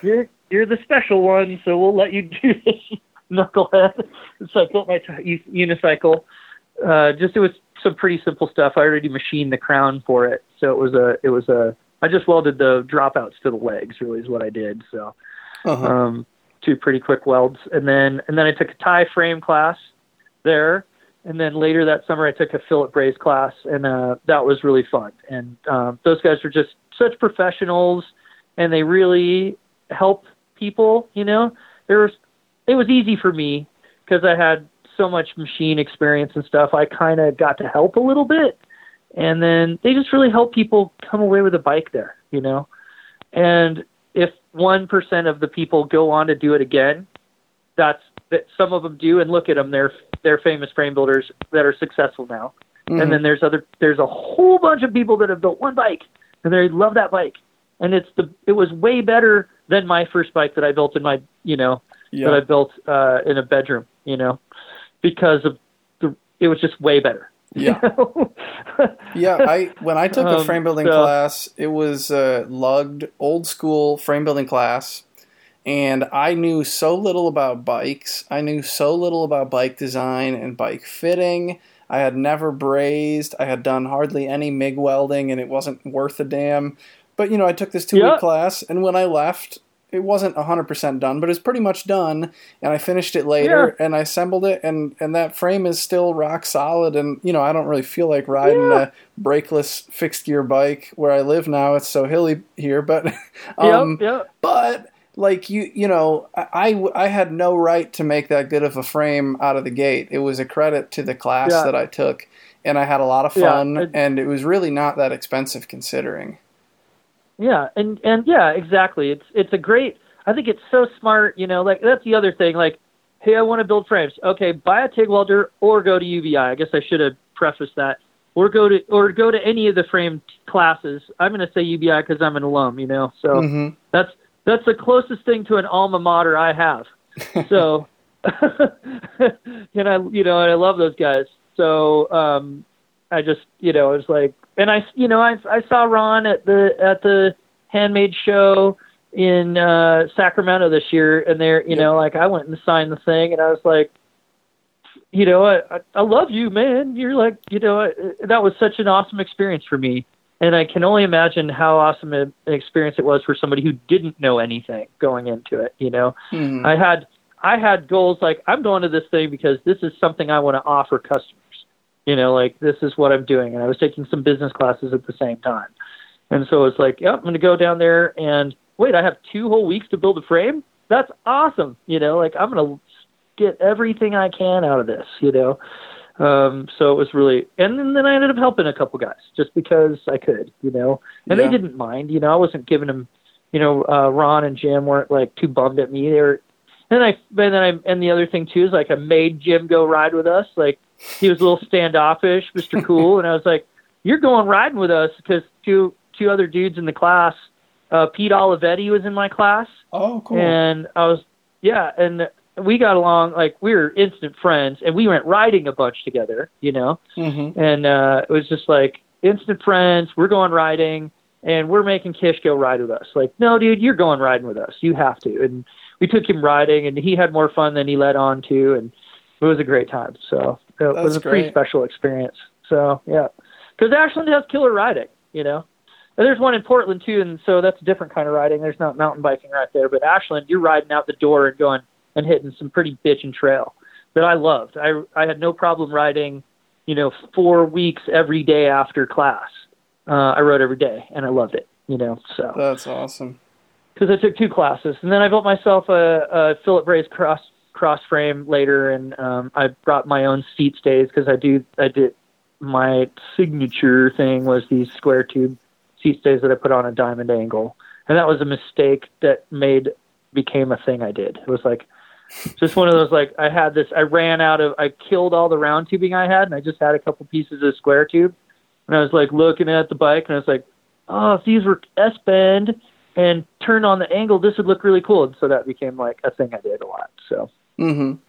You're you're the special one, so we'll let you do this, knucklehead. So I built my t- unicycle. Uh, just it was some pretty simple stuff. I already machined the crown for it, so it was a it was a. I just welded the dropouts to the legs. Really is what I did. So Uh-huh. um, two pretty quick welds, and then and then I took a Ti frame class there, and then later that summer I took a fillet braze class, and uh, that was really fun. And um, those guys were just such professionals, and they really help people. You know, there was it was easy for me because I had so much machine experience and stuff. I kind of got to help a little bit, and then they just really help people come away with a bike there. You know, and if one percent of the people go on to do it again, that's that some of them do, and look at them, they're they're famous frame builders that are successful now. Mhm. And then there's other there's a whole bunch of people that have built one bike and they love that bike, and it's the it was way better than my first bike that I built in my you know that I built uh, in a bedroom, you know, because of the it was just way better. Yeah. yeah, I when I took a Um, frame building so- class, it was a lugged old school frame building class, and I knew so little about bikes. I knew so little about bike design and bike fitting. I had never brazed. I had done hardly any MIG welding, and it wasn't worth a damn. But you know, I took this two week Yeah. class, and when I left, it wasn't 100% done, but it's pretty much done. And I finished it later, and I assembled it, and and that frame is still rock solid. And you know, I don't really feel like riding Yeah. a brakeless fixed gear bike where I live now. It's so hilly here, but um, yep, yep. but like you you know I, I I had no right to make that good of a frame out of the gate it was a credit to the class Yeah. that i took and i had a lot of Yeah, fun it- and it was really not that expensive considering Yeah, and and yeah, exactly. It's it's a great. I think it's so smart. You know, like that's the other thing. Like hey, I want to build frames. Okay, buy a TIG welder or go to UBI. I guess I should have prefaced that. Or go to or go to any of the frame classes. I'm going to say UBI because I'm an alum, you know. So Mhm. that's that's the closest thing to an alma mater I have. So, and I you know and I love those guys. So um, I just you know I was like, and I you know I I saw Ron at the at the handmade show in uh Sacramento this year and there you know like I went and signed the thing and I was like you know I I, I love you man you're like you know I, that was such an awesome experience for me and I can only imagine how awesome an experience it was for somebody who didn't know anything going into it you know Mhm. I had I had goals like I'm going to this thing because this is something I want to offer customers. You know, like this is what I'm doing, and I was taking some business classes at the same time, and so it's like, yep, I'm going to go down there and wait. I have two whole weeks to build a frame. That's awesome. You know, like I'm going to get everything I can out of this. You know, um, so it was really, and then, then I ended up helping a couple guys just because I could. You know, and Yeah. they didn't mind. You know, I wasn't giving them. You know, uh, Ron and Jim weren't like too bummed at me. They were and I and then I and the other thing too is like I made Jim go ride with us. Like he was a little standoffish, Mr. Cool, and I was like, "You're going riding with us because two two other dudes in the class, uh, Pete Olivetti was in my class, Oh, cool. and I was yeah, and we got along like we were instant friends, and we went riding a bunch together, you know, Mhm. and uh, it was just like instant friends. We're going riding, and we're making Kish go ride with us. Like, no, dude, you're going riding with us. You have to. And we took him riding, and he had more fun than he let on to, and it was a great time. So it That's was a pretty great. special experience. So yeah, because Ashland has killer riding, you know. And there's one in Portland too, and so that's a different kind of riding. There's not mountain biking right there, but Ashland, you're riding out the door and going and hitting some pretty bitchin' trail that I loved. I I had no problem riding, you know, four weeks every day after class. Uh, I rode every day, and I loved it. You know, so That's awesome. because I took two classes, and then I built myself a, a fillet braze cross cross frame later, and um, I brought my own seat stays because I do I did my signature thing was these square tube seat stays that I put on a diamond angle, and that was a mistake that made became a thing I did. It was like just one of those like I had this I ran out of I killed all the round tubing I had, and I just had a couple pieces of square tube, and I was like looking at the bike, and I was like, oh, if these were S bend and turned on the angle, this would look really cool. And so that became like a thing I did a lot. So, hmm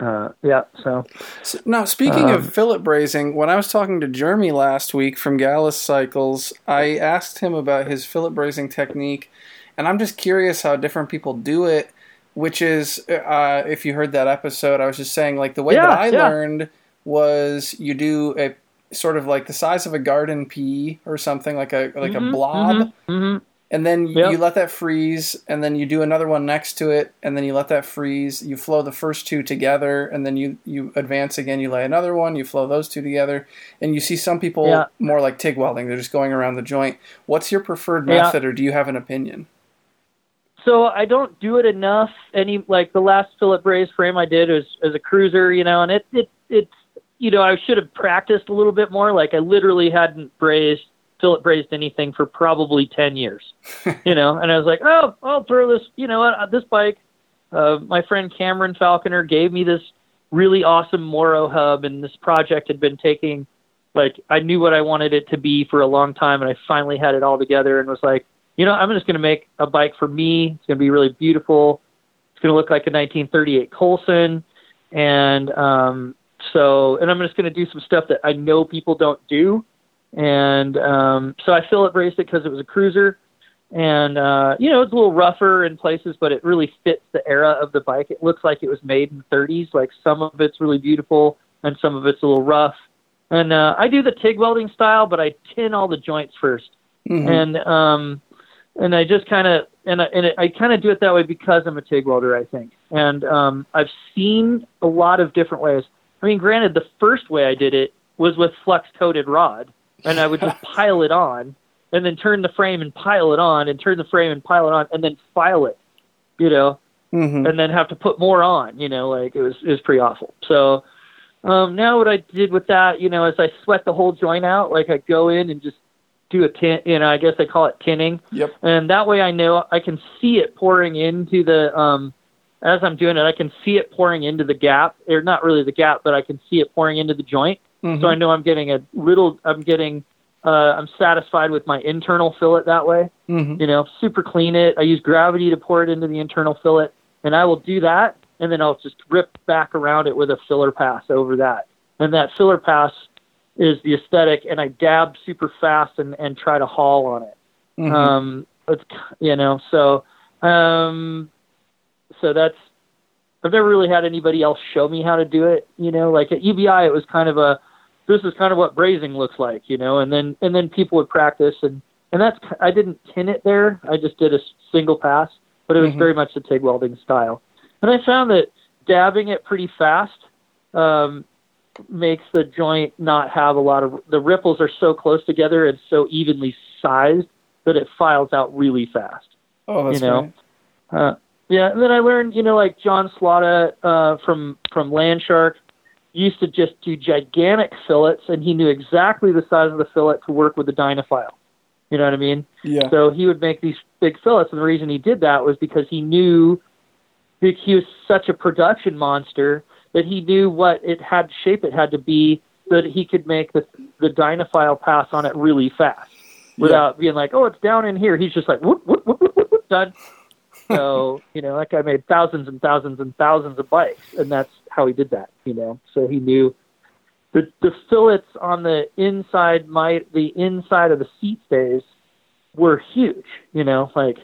uh, yeah. So, So, now, speaking Um, of fillet brazing, when I was talking to Jeremy last week from Gallus Cycles, I asked him about his fillet brazing technique, and I'm just curious how different people do it. Which is, uh, if you heard that episode, I was just saying, like the way Yeah, that I yeah. learned was you do a sort of like the size of a garden pea or something, like a like a blob, hmm and then Yep. you let that freeze, and then you do another one next to it, and then you let that freeze. You flow the first two together, and then you you advance again. You lay another one, you flow those two together, and you see some people Yeah. more like TIG welding. They're just going around the joint. What's your preferred Yeah. method, or do you have an opinion? So I don't do it enough. Any like the last fillet braze frame I did was as a cruiser, you know, and it it it's you know I should have practiced a little bit more. Like I literally hadn't brazed fillet brazed anything for probably ten years, you know, and I was like, oh, I'll throw this, you know, what this bike. Uh, my friend Cameron Falconer gave me this really awesome Morrow hub, and this project had been taking like I knew what I wanted it to be for a long time, and I finally had it all together, and was like you know, I'm just going to make a bike for me. It's going to be really beautiful. It's going to look like a 1938 Colson. And um, so, and I'm just going to do some stuff that I know people don't do. And um, so I fillet brazed it because it was a cruiser. And, uh, you know, it's a little rougher in places, but it really fits the era of the bike. It looks like it was made in the 30s. Like some of it's really beautiful and some of it's a little rough. And uh, I do the TIG welding style, but I tin all the joints first Mhm. and um and I just kind of and I, and I kind of do it that way because I'm a TIG welder, I think. And um, I've seen a lot of different ways. I mean, granted, the first way I did it was with flux coated rod, and I would just pile it on, and then turn the frame and pile it on, and turn the frame and pile it on, and then file it, you know, Mhm. and then have to put more on. You know, like it was it was pretty awful. So um, now what I did with that, you know, is I sweat the whole joint out. Like I go in and just do a tin. You know, I guess they call it tinning Yep. and that way I know I can see it pouring into the um as I'm doing it, I can see it pouring into the gap, or not really the gap, but I can see it pouring into the joint. Mhm. So I know I'm getting a little, I'm getting, uh, I'm satisfied with my internal fillet that way. Mhm. You know, super clean it. I use gravity to pour it into the internal fillet, and I will do that, and then I'll just rip back around it with a filler pass over that. And that filler pass is the aesthetic, and I dab super fast and, and try to haul on it. Mhm. Um, it's you know, so um, so that's I've never really had anybody else show me how to do it. You know, like at UBI, it was kind of a this is kind of what brazing looks like, you know, and then and then people would practice and and that's I didn't tin it there. I just did a single pass, but it was Mhm. very much the TIG welding style. And I found that dabbing it pretty fast um, makes the joint not have a lot of the ripples are so close together and so evenly sized that it files out really fast. oh, that's you know, great. Uh, yeah, and then I learned, you know, like John Slawta uh, from from Landshark used to just do gigantic fillets, and he knew exactly the size of the fillet to work with the Dynafile. You know what I mean? Yeah. So he would make these big fillets, and the reason he did that was because he knew he was such a production monster that he knew what it had shape it had to be so that he could make the the Dynafile pass on it really fast without being like, oh, it's down in here. He's just like, whoop, whoop, whoop, whoop, whoop, whoop, done. So, you know, that guy made thousands and thousands and thousands of bikes, and that's how he did that, you know. So he knew the the fillets on the inside might the inside of the seat stays were huge, you know, like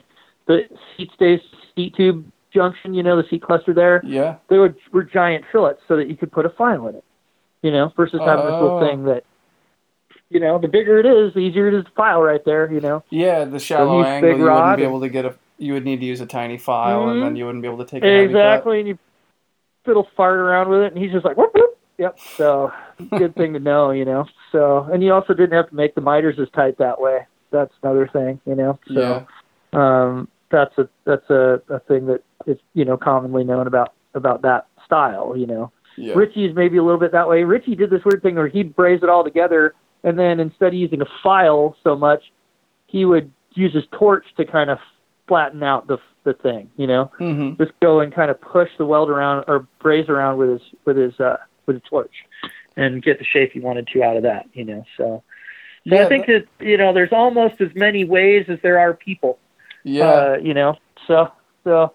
the seat stays seat tube junction, you know, the seat cluster there, Yeah. they were were giant fillets so that you could put a file in it. You know, versus having this little Oh. thing that you know, the bigger it is, the easier it is to file right there, you know. Yeah, the shallow use angle, you wouldn't be able to get a. You would need to use a tiny file, and Mhm. then you wouldn't be able to take cut. Exactly, and you fiddle fart around with it, and he's just like, whoop, whoop. Yep. So good thing to know, you know. So and you also didn't have to make the miters as tight that way. That's another thing, you know. So Yeah. um, that's a that's a, a thing that is you know commonly known about about that style, you know. Yeah. Ritchey's maybe a little bit that way. Ritchey did this weird thing where he'd braze it all together, and then instead of using a file so much, he would use his torch to kind of flatten out the the thing, you know hmm just go and kind of push the weld around or braze around with his with his uh with his torch and get the shape he wanted to out of that you know so so Yeah, i think that you know there's almost as many ways as there are people Yeah. uh you know so so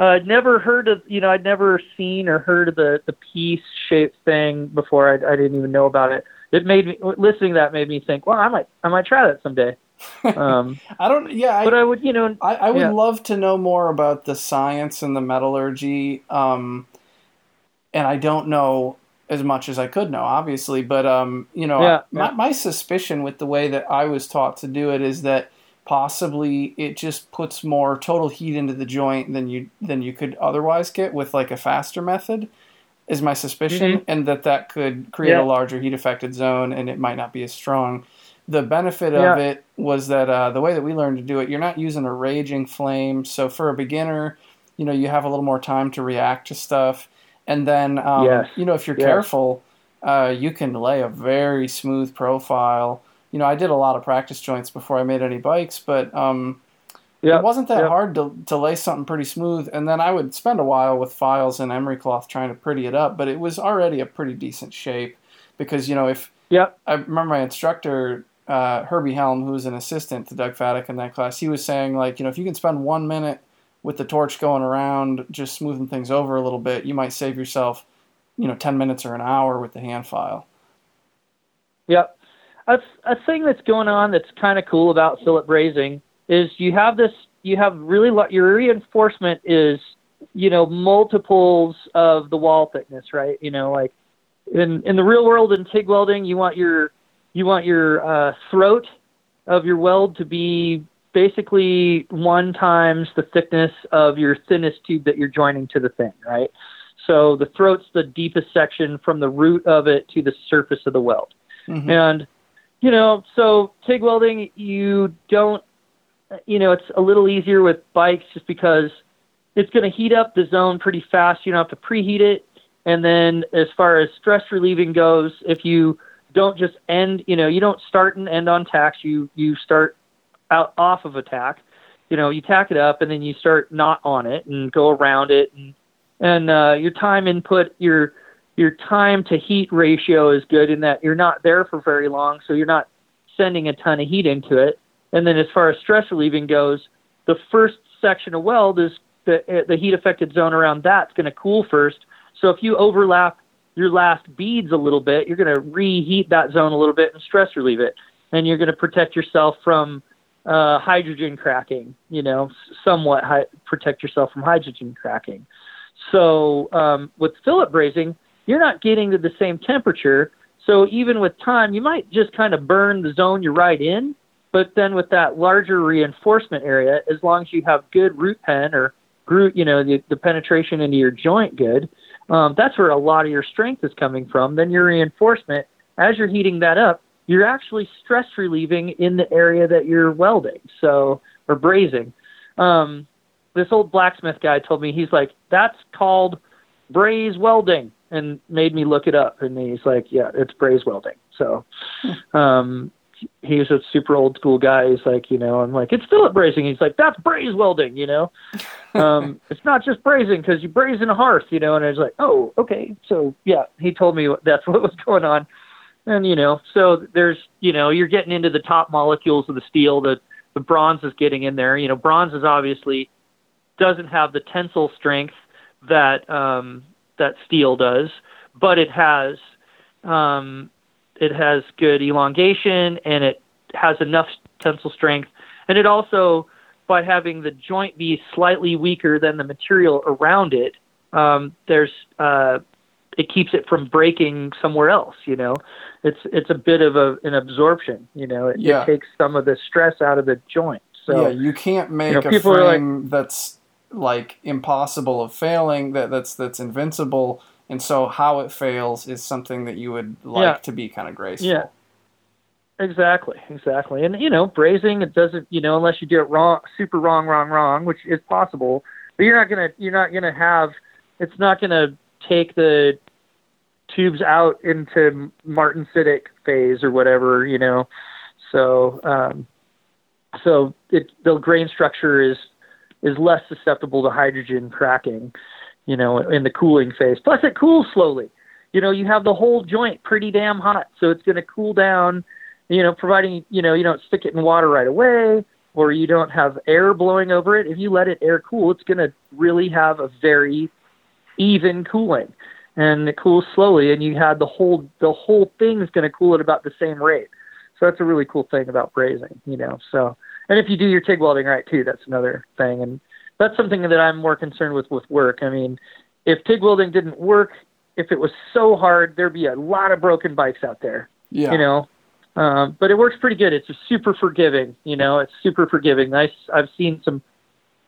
uh, I'd never heard of, you know, I'd never seen or heard of the the piece shaped thing before. I, I didn't even know about it. It made me listening to that made me think, well, I might I might try that someday. Um, I don't. Yeah. I, but I would, you know, I, I would Yeah. love to know more about the science and the metallurgy. Um, and I don't know as much as I could know, obviously. But um, you know, Yeah, my, yeah. my suspicion with the way that I was taught to do it is that possibly it just puts more total heat into the joint than you than you could otherwise get with like a faster method. Is my suspicion, and that that could create Mm-hmm. Yeah. a larger heat affected zone, and it might not be as strong the benefit of Yeah. it was that uh, the way that we learned to do it, you're not using a raging flame. So for a beginner, you know, you have a little more time to react to stuff. And then, um, Yes. you know, if you're Yes. careful, uh, you can lay a very smooth profile. You know, I did a lot of practice joints before I made any bikes, but um, yeah, it wasn't that Yep. hard to, to lay something pretty smooth. And then I would spend a while with files and emery cloth trying to pretty it up, but it was already a pretty decent shape because, you know, if Yep. I remember my instructor, uh, Herbie Helm, who was an assistant to Doug Fattic in that class, he was saying, like, you know, if you can spend one minute with the torch going around, just smoothing things over a little bit, you might save yourself, you know, 10 minutes or an hour with the hand file. Yep. A, a thing that's going on that's kind of cool about fillet brazing is you have this, you have really, your reinforcement is, you know, multiples of the wall thickness, right? You know, like in, in the real world in TIG welding, you want your, you want your uh, throat of your weld to be basically one times the thickness of your thinnest tube that you're joining to the thing, right? So the throat's the deepest section from the root of it to the surface of the weld. Mhm. And, you know, so TIG welding, you don't, you know, it's a little easier with bikes just because it's going to heat up the zone pretty fast. You don't have to preheat it. And then as far as stress relieving goes, if you don't just end, you know, you don't start and end on tacks, you, you start out off of a tack. you know, you tack it up and then you start not on it and go around it and and uh, your time input, your your time to heat ratio is good in that you're not there for very long, so you're not sending a ton of heat into it. And then as far as stress relieving goes, the first section of weld is the the heat affected zone around that's going to cool first. So if you overlap your last beads a little bit, you're going to reheat that zone a little bit and stress relieve it, and you're going to protect yourself from uh, hydrogen cracking. You know, somewhat hi- protect yourself from hydrogen cracking. So um, with fillet brazing, you're not getting to the same temperature. So even with time, you might just kind of burn the zone you're right in. But then with that larger reinforcement area, as long as you have good root pen or root, you know, the, the penetration into your joint good, um, that's where a lot of your strength is coming from. Then your reinforcement, as you're heating that up, you're actually stress relieving in the area that you're welding, so or brazing. Um, this old blacksmith guy told me he's like that's called braze welding and made me look it up and he's like yeah it's braze welding so um he's a super old school guy. He's like you know i'm like it's fillet brazing he's like that's braze welding you know? Um it's not just brazing because you braze in a hearth you know? And i was like oh okay. So yeah he told me that's what was going on. And you know so there's you know you're getting into the top molecules of the steel that the bronze is getting in there. You know bronze is obviously doesn't have the tensile strength that um, that steel does, but it has um, it has good elongation and it has enough tensile strength, and it also by having the joint be slightly weaker than the material around it, um, there's uh, it keeps it from breaking somewhere else. You know, it's it's a bit of a, an absorption. You know, it, Yeah. it takes some of the stress out of the joint. So yeah, you can't make you know, a people are like- that's like impossible of failing. That that's that's invincible. And so, how it fails is something that you would like Yeah. to be kind of graceful. Yeah. Exactly, exactly. And you know, brazing it doesn't, you know, unless you do it wrong, super wrong, wrong, wrong, which is possible. But you're not gonna, you're not gonna have, it's not gonna take the tubes out into martensitic phase or whatever, you know. So, um, so it the grain structure is is less susceptible to hydrogen cracking, you know, in the cooling phase. Plus, it cools slowly. You know, you have the whole joint pretty damn hot, so it's going to cool down. You know, providing you know you don't stick it in water right away, or you don't have air blowing over it. If you let it air cool, it's going to really have a very even cooling, and it cools slowly, and you had the whole the whole thing is going to cool at about the same rate. So that's a really cool thing about brazing, you know. So, and if you do your TIG welding right too, that's another thing, and that's something that I'm more concerned with with work. I mean, if TIG welding didn't work, if it was so hard, there'd be a lot of broken bikes out there, Yeah. you know. Um, but it works pretty good. It's super forgiving, you know. It's super forgiving. I, I've seen some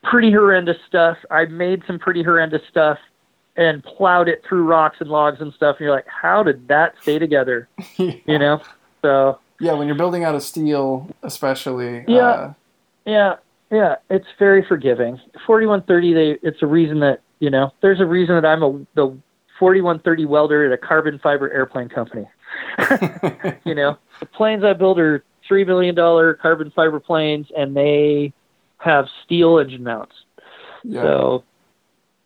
pretty horrendous stuff. I've made some pretty horrendous stuff and plowed it through rocks and logs and stuff. And you're like, how did that stay together? You know. So Yeah, when you're building out of steel, especially. Yeah. Uh, Yeah, yeah, it's very forgiving. Forty one thirty, they it's a reason that you know there's a reason that I'm a the forty one thirty welder at a carbon fiber airplane company. you know, the planes I build are three million dollar carbon fiber planes, and they have steel engine mounts. yeah. So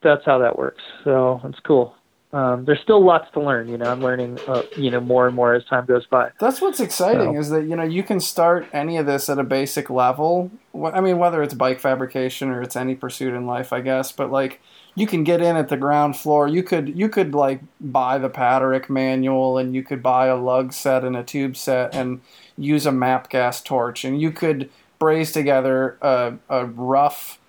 that's how that works. So it's cool. Um, there's still lots to learn. You know, I'm learning, uh, you know, more and more as time goes by. That's what's exciting So- is that you know you can start any of this at a basic level. I mean, whether it's bike fabrication or it's any pursuit in life, I guess. But like, you can get in at the ground floor. You could you could like buy the Paterek manual, and you could buy a lug set and a tube set, and use a MAPP gas torch, and you could braze together a, a rough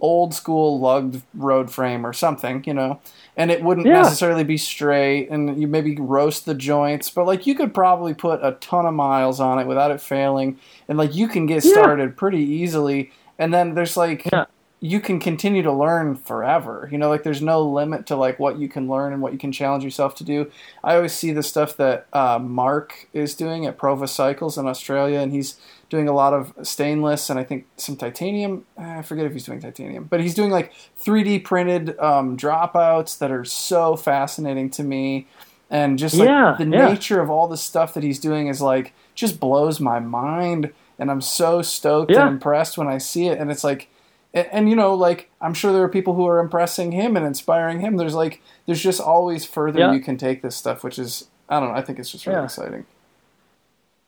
old school lugged road frame or something, you know, and it wouldn't Yeah. necessarily be straight, and you maybe roast the joints, but like you could probably put a ton of miles on it without it failing, and like you can get Yeah. started pretty easily, and then there's like Yeah. you can continue to learn forever. You know, like there's no limit to like what you can learn and what you can challenge yourself to do. I always see the stuff that uh, Mark is doing at Prova Cycles in Australia, and he's doing a lot of stainless and I think some titanium. eh, I forget if he's doing titanium, but he's doing like 3D printed um, dropouts that are so fascinating to me. And just like Yeah, the yeah. nature of all the stuff that he's doing is like just blows my mind. and I'm so stoked Yeah. and impressed when I see it. And it's like, and, and you know, like I'm sure there are people who are impressing him and inspiring him. There's like, there's just always further you can take this stuff, which is I don't know. I think it's just really exciting.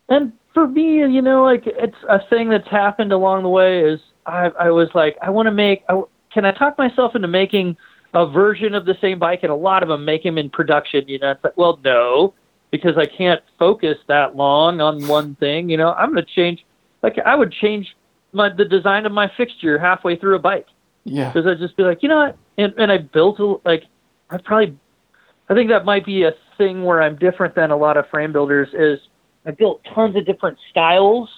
And for me, you know, like it's a thing that's happened along the way is I, I was like, I want to make, I, can I talk myself into making a version of the same bike? And a lot of them make them in production, you know, it's like, well, no, because I can't focus that long on one thing, you know, I'm going to change, like I would change my, the design of my fixture halfway through a bike Yeah. because I'd just be like, you know what? And, and I built a, like, I probably, I think that might be a thing where I'm different than a lot of frame builders is I built tons of different styles,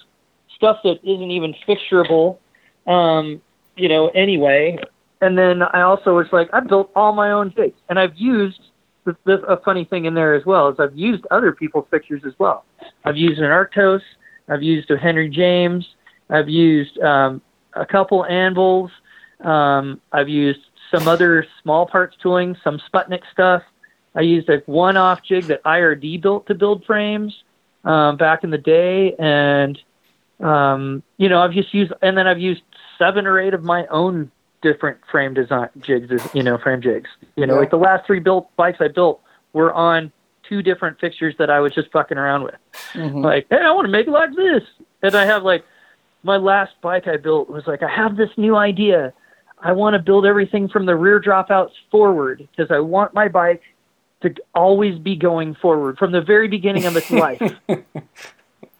stuff that isn't even fixturable, um, you know, anyway. And then I also was like, I built all my own jigs and I've used the, a funny thing in there as well is I've used other people's fixtures as well. I've used an Arctos, I've used a Henry James, I've used um, a couple anvils, um, I've used some other small parts tooling, some Sputnik stuff. I used a one-off jig that IRD built to build frames um, back in the day, and um, you know I've just used, and then I've used seven or eight of my own different frame design jigs, you know, frame jigs. You know, Yeah. like the last three built bikes I built were on two different fixtures that I was just fucking around with Mhm. like, hey, I want to make it like this. And I have like my last bike I built was like, I have this new idea. I want to build everything from the rear dropouts forward because I want my bike to always be going forward from the very beginning of its life.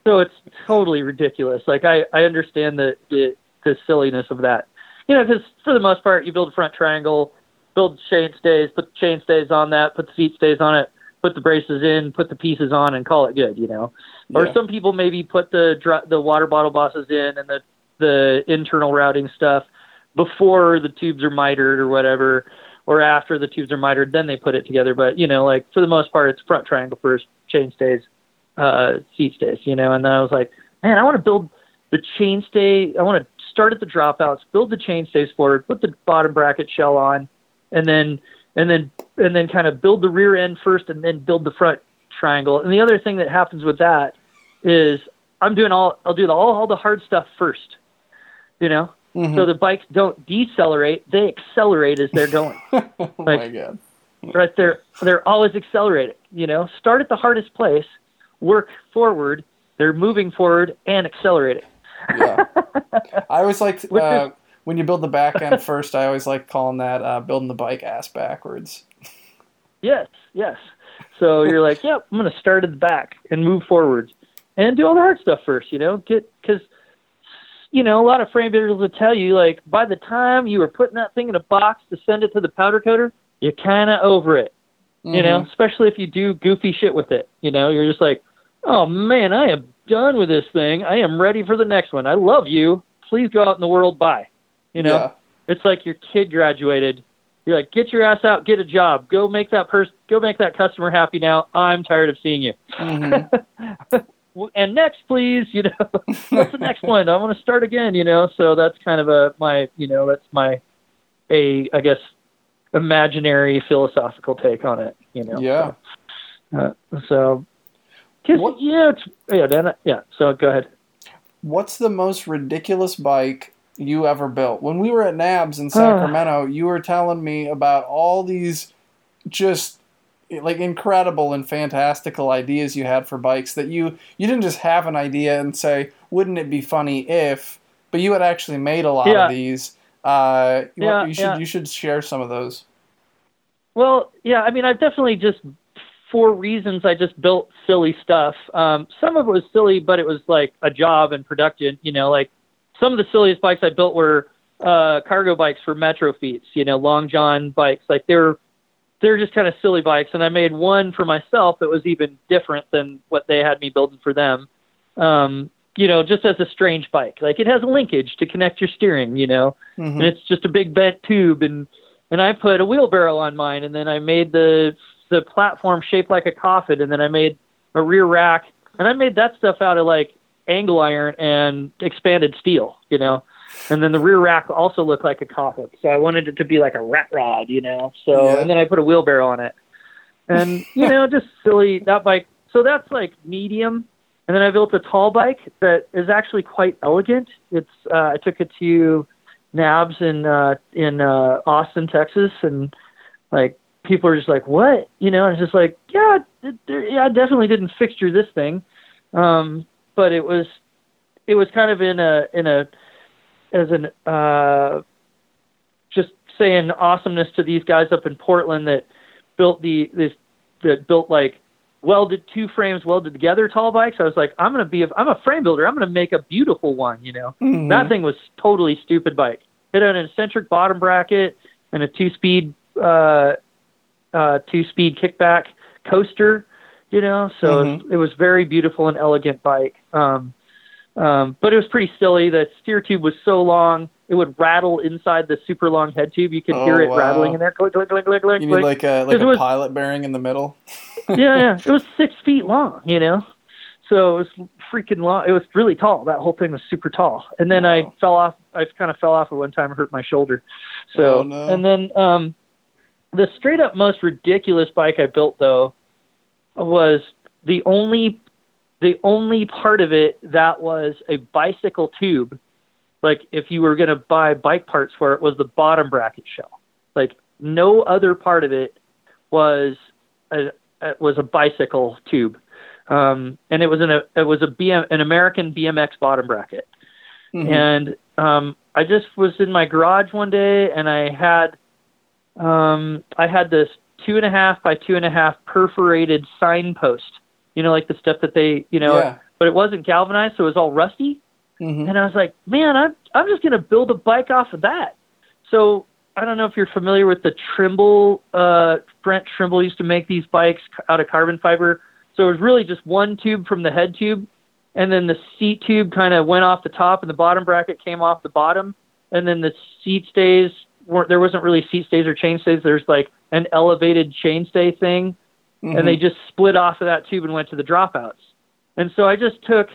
so it's totally ridiculous. Like I, I understand the, the the silliness of that. You know, because for the most part, you build a front triangle, build chain stays, put the chain stays on that, put the seat stays on it, put the braces in, put the pieces on, and call it good. You know. Or some people maybe put the the water bottle bosses in and the the internal routing stuff before the tubes are mitered or whatever, or after the tubes are mitered, then they put it together. But you know, like for the most part, it's front triangle first, chain stays, uh, seat stays. You know, and then I was like, man, I want to build the chain stay. I want to start at the dropouts, build the chain stays forward, put the bottom bracket shell on, and then and then and then kind of build the rear end first, and then build the front triangle. And the other thing that happens with that is I'm doing all I'll do all all the hard stuff first. You know, Mhm. so the bikes don't decelerate; they accelerate as they're going. oh my god. right? They're they're always accelerating. You know, start at the hardest place, work forward. They're moving forward and accelerating. Yeah. I always like uh, when you build the back end first. I always like calling that uh, building the bike ass backwards. Yes, yes. So you're like, yep, I'm going to start at the back and move forward and do all the hard stuff first, you know, get, cause, you know, a lot of frame builders will tell you, like, by the time you were putting that thing in a box to send it to the powder coater, you're kind of over it, you know, especially if you do goofy shit with it, you know, you're just like, oh man, I am done with this thing. I am ready for the next one. I love you. Please go out in the world. Bye. You know, Yeah. it's like your kid graduated. You're like, get your ass out, get a job, go make that person, go make that customer happy. Now I'm tired of seeing you. Mhm. And next, please, you know, what's the next one? I want to start again, you know. So that's kind of a my, you know, that's my, a I guess, imaginary philosophical take on it, you know. Yeah. Uh, so, What- yeah, it's yeah, then yeah. So go ahead. What's the most ridiculous bike you ever built? When we were at NAHBS in Sacramento, you were telling me about all these just like incredible and fantastical ideas you had for bikes that you you didn't just have an idea and say, "Wouldn't it be funny if?" But you had actually made a lot Yeah. of these. Uh, you, Yeah, you should yeah. you should share some of those. Well, yeah, I mean, I've definitely just for reasons I just built silly stuff. Um, some of it was silly, but it was like a job and production. You know, like some of the silliest bikes I built were uh, cargo bikes for Metrofiets. You know, long john bikes. Like they're they're just kind of silly bikes, and I made one for myself that was even different than what they had me building for them. Um, you know, just as a strange bike. Like it has a linkage to connect your steering. You know, Mhm. and it's just a big bent tube and and I put a wheelbarrow on mine and then I made the the platform shaped like a coffin and then I made a rear rack and I made that stuff out of like angle iron and expanded steel, you know. And then the rear rack also looked like a coffin. So I wanted it to be like a rat rod, you know. So Yeah. and then I put a wheelbarrow on it. And you know, just silly that bike so that's like medium. And then I built a tall bike that is actually quite elegant. It's uh, I took it to NAHBS in uh, in uh, Austin, Texas, and like people are just like, "What?" You know, and it's just like, "Yeah, it, yeah, I definitely didn't fixture this thing." Um, but it was it was kind of in a in a as an uh, just saying awesomeness to these guys up in Portland that built the this that built like welded two frames welded together tall bikes. I was like, I'm gonna be a, I'm a frame builder. I'm gonna make a beautiful one. You know, Mhm. that thing was totally stupid bike. It had an eccentric bottom bracket and a two speed uh, uh, two speed kickback coaster. You know, so it, was, it was very beautiful and elegant bike. Um, um, but it was pretty silly. The steer tube was so long, it would rattle inside the super long head tube. You could Oh, hear it wow. rattling in there. Click, click, click, click, click, You need like a like a was- pilot bearing in the middle. yeah, yeah. It was six feet long, you know. So it was freaking long. It was really tall. That whole thing was super tall. And then I fell off. I kind of fell off at one time and hurt my shoulder. So Oh, no. and then um, the straight up most ridiculous bike I built though was the only the only part of it that was a bicycle tube. Like if you were going to buy bike parts for it, was the bottom bracket shell. Like no other part of it was a, a was a bicycle tube, um, and it was an a, it was a BM an American BMX bottom bracket. Mhm. And um, I just was in my garage one day, and I had um, I had this two and a half by two and a half perforated signpost. You know, like the stuff that they you know, yeah. but it wasn't galvanized, so it was all rusty. Mhm. And I was like, man, I'm I'm just gonna build a bike off of that. So I don't know if you're familiar with the Trimble. Uh, Brent Trimble used to make these bikes out of carbon fiber. So it was really just one tube from the head tube, and then the seat tube kind of went off the top, and the bottom bracket came off the bottom, and then the seat stays weren't. There wasn't really seat stays or chain stays. There's like an elevated chain stay thing Mhm. and they just split off of that tube and went to the dropouts. And so I just took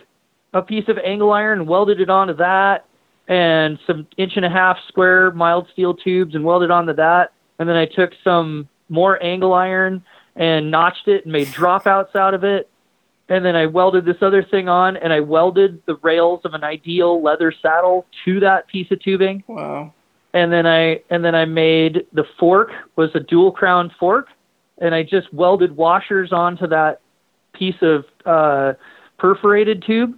a piece of angle iron and welded it onto that and some inch and a half square mild steel tubes and welded onto that. And then I took some more angle iron and notched it and made dropouts out of it. And then I welded this other thing on and I welded the rails of an ideal leather saddle to that piece of tubing wow. and then I and then I made the fork was a dual crown fork, and I just welded washers onto that piece of uh, perforated tube.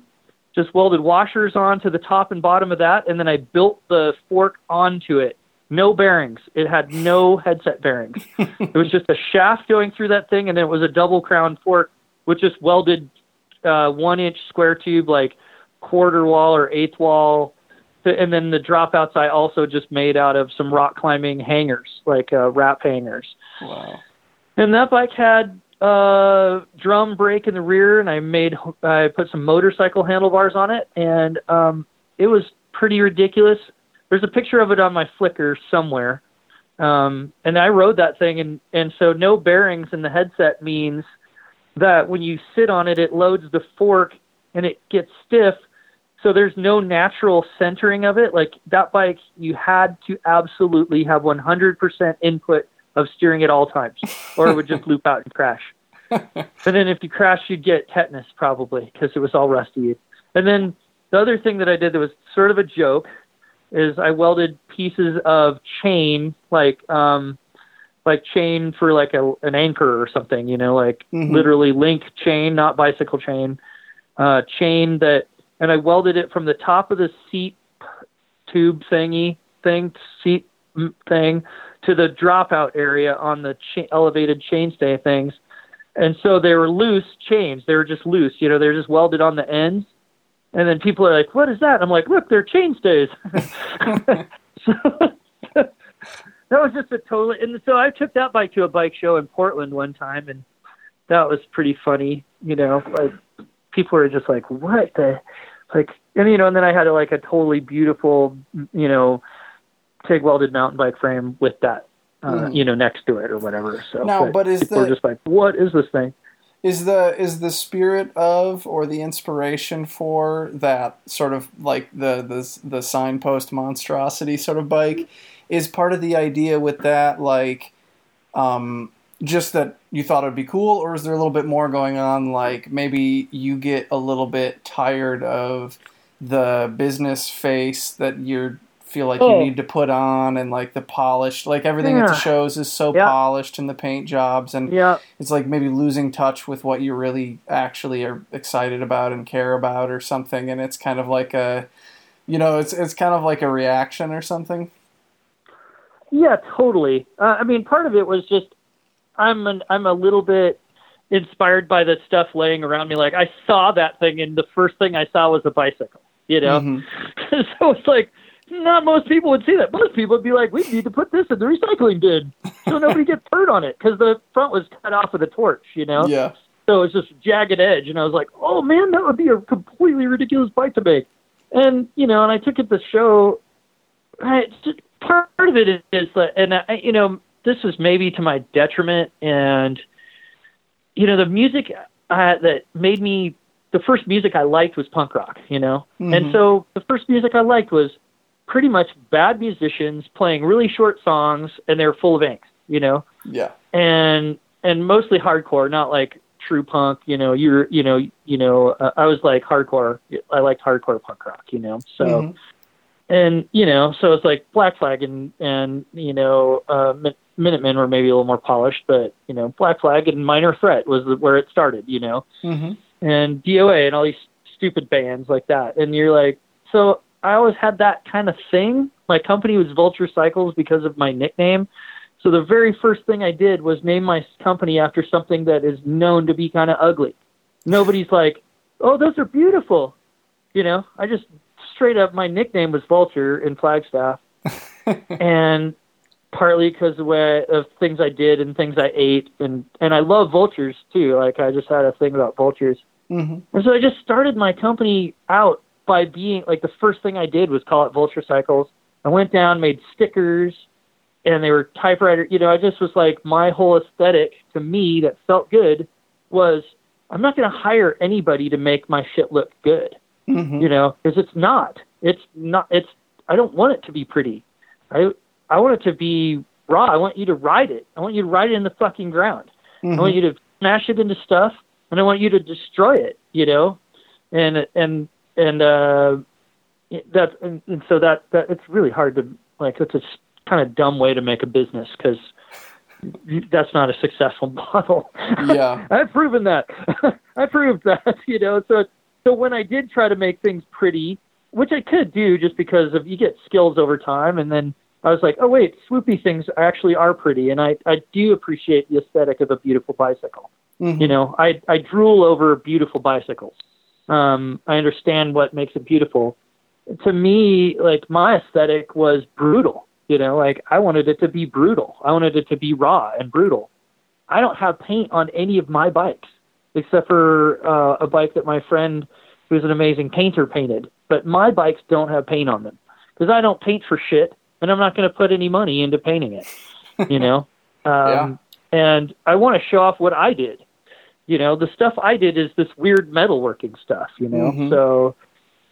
Just welded washers onto the top and bottom of that, and then I built the fork onto it. No bearings. It had no headset bearings. it was just a shaft going through that thing, and then it was a double crown fork with just welded uh, one inch square tube, like quarter wall or eighth wall and then the dropouts I also just made out of some rock climbing hangers, like uh, rap hangers. Wow. And that bike had uh, drum brake in the rear, and I made I put some motorcycle handlebars on it, and um, it was pretty ridiculous. There's a picture of it on my Flickr somewhere, um, and I rode that thing, and and so no bearings in the headset means that when you sit on it, it loads the fork and it gets stiff. So there's no natural centering of it. Like that bike, you had to absolutely have 100% input of steering at all times, or it would just loop out and crash. and then if you crash, you'd get tetanus probably because it was all rusty. And then the other thing that I did that was sort of a joke is I welded pieces of chain, like um, like chain for like a, an anchor or something, you know, like Mhm. literally link chain, not bicycle chain, uh, chain that, and I welded it from the top of the seat tube thingy thing, seat thing, to the dropout area on the cha- elevated chainstay things. And so they were loose chains. They were just loose, you know, they're just welded on the ends. And then people are like, "What is that?" I'm like, "Look, they're chainstays." so that was just a total. And so I took that bike to a bike show in Portland one time, and that was pretty funny. You know, like people were just like, "What the?" Like, and you know, and then I had like a totally beautiful, you know, TIG welded mountain bike frame with that, uh, Mhm. you know, next to it or whatever. So Now, but is people were the just like, "What is this thing?" is the is the spirit of or the inspiration for that sort of like the the the signpost monstrosity sort of bike is part of the idea with that like um just that you thought it would be cool, or is there a little bit more going on? Like maybe you get a little bit tired of the business face that you feel like Oh. you need to put on, and like the polished, like everything at the shows is so Yeah. polished, and the paint jobs, and Yeah. it's like maybe losing touch with what you really actually are excited about and care about, or something. And it's kind of like a, you know, it's it's kind of like a reaction or something. Yeah, totally. Uh, I mean, part of it was just I'm an, I'm a little bit inspired by the stuff laying around me. Like I saw that thing, and the first thing I saw was a bicycle. You know, Mhm. so it's like not most people would see that. Most people would be like, "We need to put this in the recycling bin so nobody gets hurt on it," because the front was cut off with a torch. You know, Yeah. so it's just jagged edge, and I was like, "Oh man, that would be a completely ridiculous bike to make." And you know, and I took it to show. I, just, part of it is that, and I, you know, this was maybe to my detriment, and you know, the music uh, that made me the first music I liked was punk rock. You know, Mhm. and so the first music I liked was pretty much bad musicians playing really short songs, and they were full of angst. You know, Yeah. and and mostly hardcore, not like true punk. You know, you're you know you know uh, I was like hardcore. I liked hardcore punk rock. You know, so Mhm. and you know so it's like Black Flag and and you know uh, Min- Minutemen were maybe a little more polished, but you know Black Flag and Minor Threat was the- where it started. You know, Mhm. and DOA and all these stupid bands like that. And you're like, so I always had that kind of thing. My company was Vulture Cycles because of my nickname. So the very first thing I did was name my company after something that is known to be kind of ugly. Nobody's like, oh, those are beautiful. You know, I just straight up, my nickname was Vulture in Flagstaff. and partly because of the way of things I did and things I ate, and and I love vultures too. Like I just had a thing about vultures, Mhm. and so I just started my company out by being like the first thing I did was call it Vulture Cycles. I went down, made stickers, and they were typewriter. You know, I just was like my whole aesthetic to me that felt good was I'm not going to hire anybody to make my shit look good Mhm. you know, because it's not. It's not. It's. I don't want it to be pretty. I I want it to be raw. I want you to ride it. I want you to ride it in the fucking ground. I Mhm. want you to smash it into stuff, and I want you to destroy it. You know, and and and uh, that and, and so that that it's really hard to like. It's a kind of dumb way to make a business because that's not a successful model. Yeah. I've proven that. I proved that, you know. So so when I did try to make things pretty, which I could do just because of you get skills over time and then I was like, oh wait, swoopy things actually are pretty and I, I do appreciate the aesthetic of a beautiful bicycle. Mhm. You know, I I drool over beautiful bicycles. Um, I understand what makes it beautiful. To me, like my aesthetic was brutal. You know, like I wanted it to be brutal. I wanted it to be raw and brutal. I don't have paint on any of my bikes except for uh, a bike that my friend, who's an amazing painter, painted. But my bikes don't have paint on them because I don't paint for shit, and I'm not going to put any money into painting it. You know, um, and I want to show off what I did. You know, the stuff I did is this weird metalworking stuff. You know, Mhm. so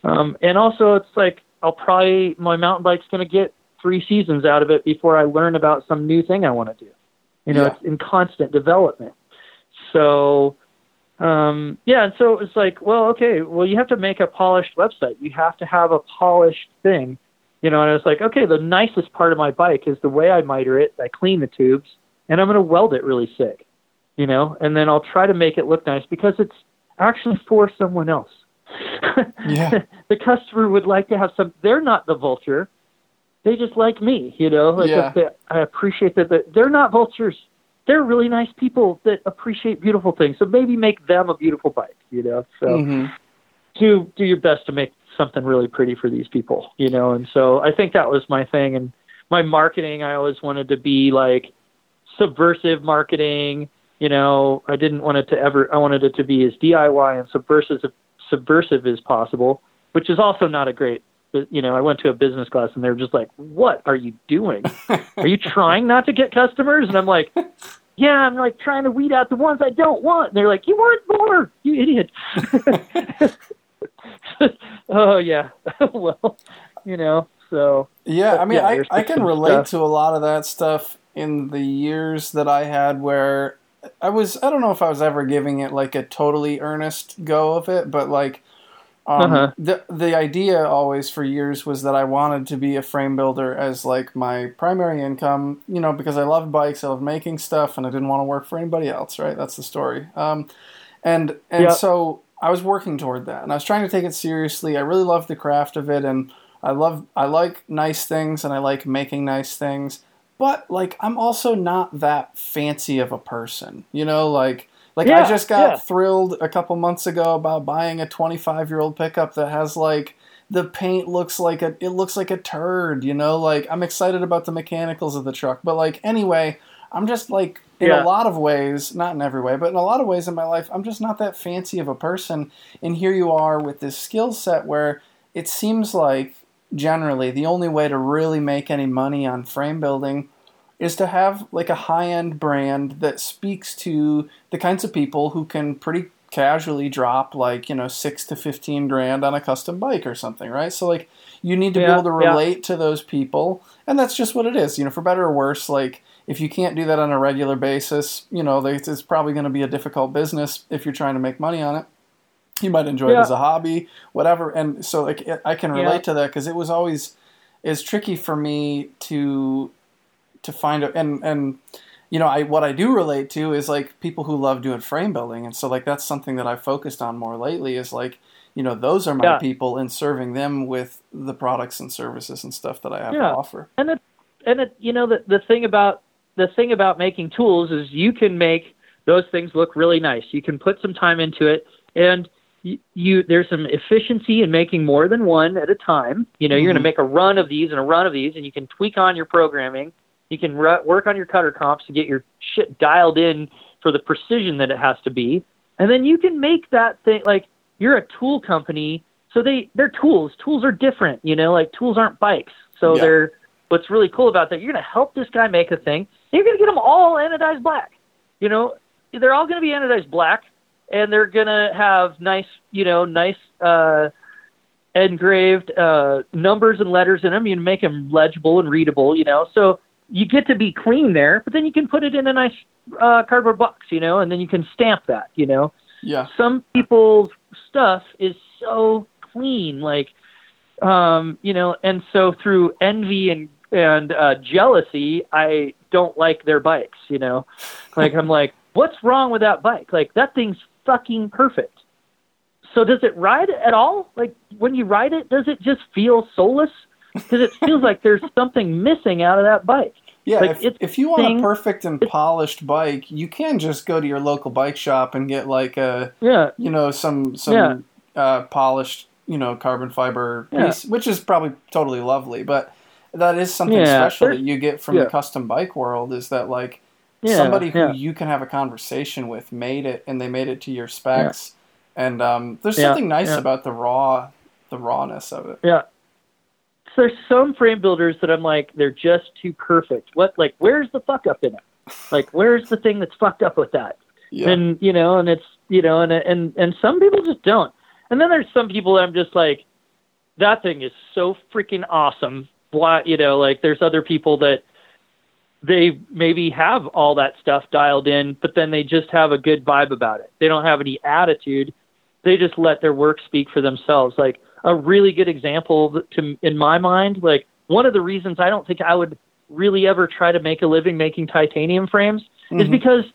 um, and also it's like I'll probably my mountain bike's going to get three seasons out of it before I learn about some new thing I want to do. You know, Yeah. it's in constant development. So um, yeah, and so it's like, well, okay, well, you have to make a polished website. You have to have a polished thing, you know. And I was like, okay, the nicest part of my bike is the way I miter it. I clean the tubes, and I'm going to weld it really sick, you know. And then I'll try to make it look nice because it's actually for someone else. Yeah. the customer would like to have some. They're not the vulture. They just like me, you know. Like Yeah. they, I appreciate that. They're not vultures they're really nice people that appreciate beautiful things. So maybe make them a beautiful bike, you know. So Mhm. do do your best to make something really pretty for these people, you know. And so I think that was my thing. And my marketing, I always wanted to be like subversive marketing. You know, I didn't want it to ever. I wanted it to be as DIY and subversive subversive as possible, which is also not a great. You know, I went to a business class and they were just like, "What are you doing? Are you trying not to get customers?" And I'm like, "Yeah, I'm like trying to weed out the ones I don't want." And they're like, "You weren't born, you idiot." oh yeah, well, you know, so Yeah, I mean, Yeah, I, I can relate stuff. to a lot of that stuff in the years that I had where I was I don't know if I was ever giving it like a totally earnest go of it, but like um, Uh-huh. the the idea always for years was that I wanted to be a frame builder as like my primary income, you know, because I loved bikes, I loved making stuff, and I didn't want to work for anybody else. Right, that's the story. Um, and and Yep. so I was working toward that, and I was trying to take it seriously. I really loved the craft of it, and I love I like nice things, and I like making nice things. But like, I'm also not that fancy of a person, you know, like. Like I just got yeah. thrilled a couple months ago about buying a 25 year old pickup that has like the paint looks like a it looks like a turd, you know. Like I'm excited about the mechanicals of the truck, but like anyway, I'm just like in Yeah. a lot of ways, not in every way, but in a lot of ways in my life, I'm just not that fancy of a person. And here you are with this skill set where it seems like generally the only way to really make any money on frame building is to have like a high end brand that speaks to the kinds of people who can pretty casually drop like you know six to fifteen grand on a custom bike or something, right? So like you need to be able to yeah. relate to those people, and that's just what it is. You know, for better or worse, like if you can't do that on a regular basis, you know, it's probably going to be a difficult business if you're trying to make money on it. You might enjoy it as a hobby, whatever. And so like it- I can relate Yeah. to that because it was always it's tricky for me to to find a, and and you know I what I do relate to is like people who love doing frame building, and so like that's something that I've focused on more lately is like you know those are my Yeah. people and serving them with the products and services and stuff that I have Yeah. to offer. and it and it you know the the thing about the thing about making tools is you can make those things look really nice you can put some time into it and you, you there's some efficiency in making more than one at a time. You know you're Mhm. going to make a run of these and a run of these and you can tweak on your programming. You can ru- work on your cutter comps to get your shit dialed in for the precision that it has to be. And then you can make that thing like you're a tool company so they they're tools. Tools are different you know like tools aren't bikes. So Yeah. they're what's really cool about that you're going to help this guy make a thing you're going to get them all anodized black. You know they're all going to be anodized black and they're going to have nice you know nice uh engraved uh numbers and letters in them you can make them legible and readable you know. So you get to be clean there but then you can put it in a nice uh cardboard box you know and then you can stamp that you know. Yeah, some people's stuff is so clean like um you know and so through envy and and uh jealousy i don't like their bikes you know. Like i'm like what's wrong with that bike? Like that thing's fucking perfect so does it ride at all like when you ride it does it just feel soulless because it feels like there's something missing out of that bike yeah. Like, if, if you want a perfect and polished bike, you can just go to your local bike shop and get like a yeah you know some some Yeah. uh, polished you know carbon fiber Yeah. piece, which is probably totally lovely. But that is something Yeah, special that you get from the custom bike world. Is that like yeah somebody who yeah. you can have a conversation with made it, and they made it to your specs. And um, there's Yeah, something nice yeah. about the raw the rawness of it. Yeah. So there's some frame builders that I'm like, they're just too perfect. What, like, where's the fuck up in it? Like, where's the thing that's fucked up with that? Yeah, And you know, and it's you know, and and and some people just don't. And then there's some people that I'm just like, that thing is so freaking awesome. Blah, you know, like there's other people that they maybe have all that stuff dialed in, but then they just have a good vibe about it. They don't have any attitude. They just let their work speak for themselves. Like a really good example to in my mind, like one of the reasons I don't think I would really ever try to make a living making titanium frames is Mhm. because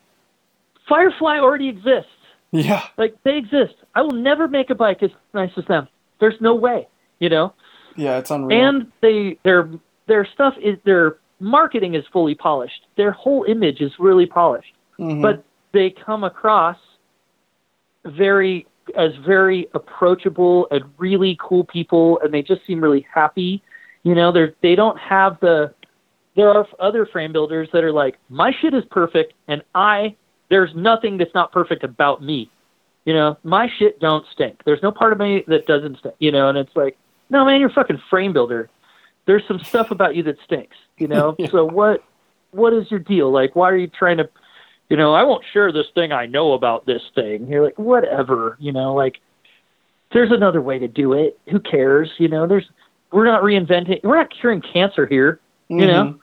Firefly already exists. yeah, Like they exist. I will never make a bike as nice as them. There's no way, you know. yeah. It's unreal. And they their their stuff is their marketing is fully polished. Their whole image is really polished. Mhm. But they come across very as very approachable and really cool people and they just seem really happy. You know, they're they don't have the there are other frame builders that are like, my shit is perfect and I there's nothing that's not perfect about me. You know, my shit don't stink. There's no part of me that doesn't stink. You know, and it's like, no man, you're a fucking frame builder. There's some stuff about you that stinks. You know, Yeah. so what? What is your deal? Like, why are you trying to? You know, I won't share this thing I know about this thing. You're like, whatever. You know, like, there's another way to do it. Who cares? You know, there's we're not reinventing. We're not curing cancer here. You know, Mhm.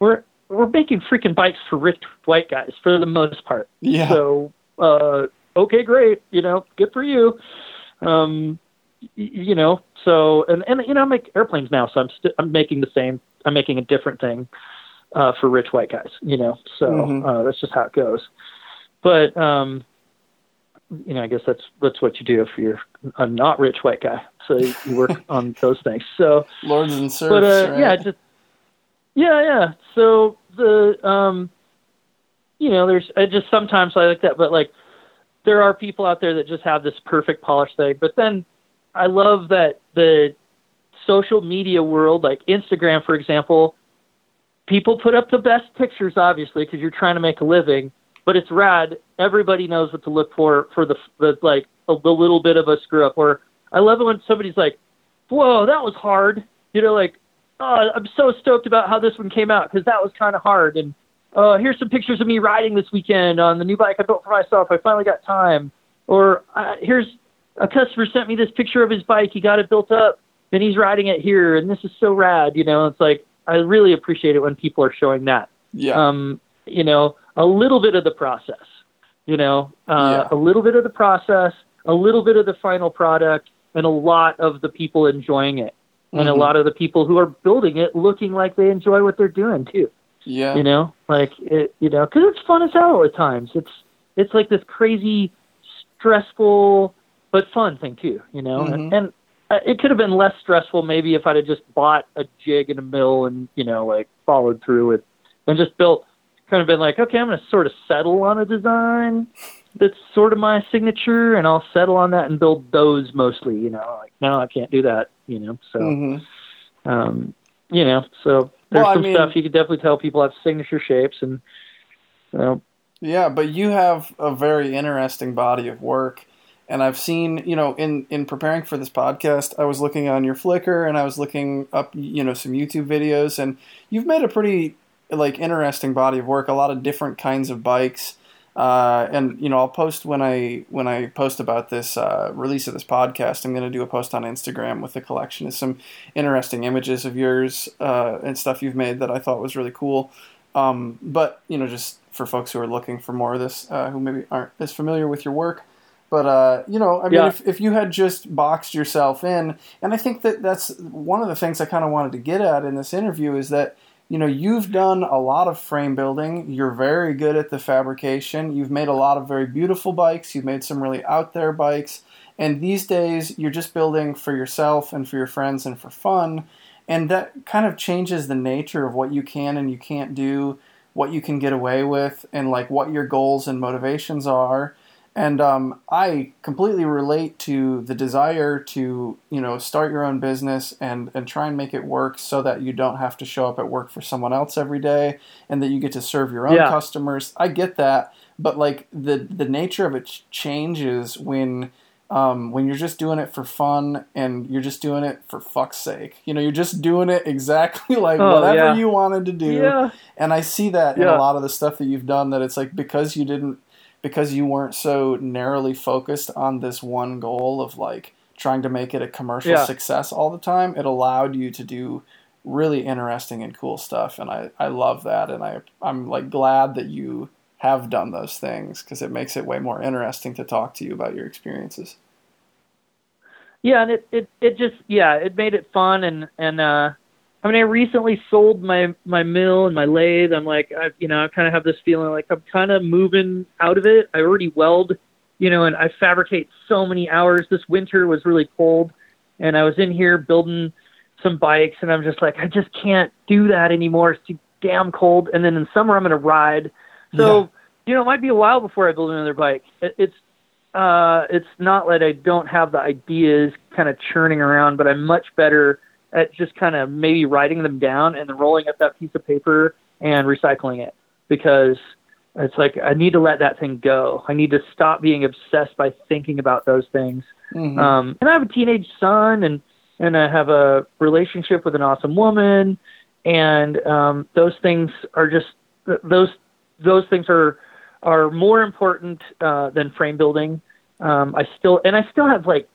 we're we're making freaking bikes for rich white guys for the most part. Yeah. So uh, okay, great. You know, good for you. Um, you know, so and and you know, I make airplanes now, so I'm st- I'm making the same. I'm making a different thing uh, for rich white guys. You know, so Mhm. uh, that's just how it goes. But um, you know, I guess that's that's what you do if you're a not rich white guy. So you you work on those things. So Lords and serfs. but uh, right? yeah, just yeah, yeah. So the um, you know, there's I just sometimes I like that, but like there are people out there that just have this perfect polished thing. But then I love that the social media world, like Instagram, for example, people put up the best pictures, obviously, because you're trying to make a living. But it's rad. Everybody knows what to look for for the the like a, the little bit of a screw up. Or I love it when somebody's like, "Whoa, that was hard." You know, like, "Oh, I'm so stoked about how this one came out because that was kind of hard." And uh, here's some pictures of me riding this weekend on the new bike I built for myself. I finally got time. Or uh, here's a customer sent me this picture of his bike. He got it built up and he's riding it here, and this is so rad. You know, it's like I really appreciate it when people are showing that. yeah. Um, you know, a little bit of the process. You know, uh, Yeah. a little bit of the process, a little bit of the final product, and a lot of the people enjoying it, and a Mhm. lot of the people who are building it looking like they enjoy what they're doing too yeah. you know like it you know because it's fun as hell at times it's it's like this crazy stressful but fun thing too you know Mhm. and, and uh, it could have been less stressful maybe if i'd have just bought a jig and a mill and you know like followed through with and just built kind of been like okay i'm going to sort of settle on a design that's sort of my signature and i'll settle on that and build those mostly you know like no i can't do that you know so Mhm. um, you know, so there's Well, some mean- stuff you could definitely tell people have signature shapes, and you know, Yeah, but you have a very interesting body of work. And I've seen, you know, in, in preparing for this podcast, I was looking on your Flickr and I was looking up, you know, some YouTube videos, and you've made a pretty like interesting body of work. A lot of different kinds of bikes, uh, and you know, I'll post when I when I post about this uh, release of this podcast. I'm going to do a post on Instagram with a collection of some interesting images of yours uh, and stuff you've made that I thought was really cool. Um, but you know, just for folks who are looking for more of this, uh, who maybe aren't as familiar with your work. But uh, you know, I mean, Yeah. if, if you had just boxed yourself in, and I think that that's one of the things I kind of wanted to get at in this interview is that you know you've done a lot of frame building. You're very good at the fabrication. You've made a lot of very beautiful bikes. You've made some really out there bikes. And these days, you're just building for yourself and for your friends and for fun. And that kind of changes the nature of what you can and you can't do, what you can get away with, and like what your goals and motivations are. And um, I completely relate to the desire to, you know, start your own business and, and try and make it work so that you don't have to show up at work for someone else every day and that you get to serve your own Yeah. customers. I get that, but like the the nature of it changes when um, when you're just doing it for fun and you're just doing it for fuck's sake. You know, you're just doing it exactly like Oh, whatever yeah. you wanted to do. yeah, And I see that in a lot of the stuff that you've done that it's like because you didn't because you weren't so narrowly focused on this one goal of like trying to make it a commercial Yeah. success all the time, it allowed you to do really interesting and cool stuff and I, I love that and I I'm like glad that you have done those things because it makes it way more interesting to talk to you about your experiences. yeah, and it it it just yeah, it made it fun, and and uh, I mean, I recently sold my my mill and my lathe. I'm like, I you know, I kind of have this feeling like I'm kind of moving out of it. I already weld, you know, and I fabricate so many hours. This winter was really cold, and I was in here building some bikes, and I'm just like, I just can't do that anymore. It's too damn cold. And then in summer, I'm going to ride. So, Yeah. you know, it might be a while before I build another bike. It, it's uh, it's not that I don't have the ideas kind of churning around, but I'm much better at just kind of maybe writing them down and then rolling up that piece of paper and recycling it because it's like I need to let that thing go. I need to stop being obsessed by thinking about those things. Mhm. Um, and I have a teenage son, and and I have a relationship with an awesome woman, and um, those things are just those those things are are more important uh, than frame building. Um, I still and I still have like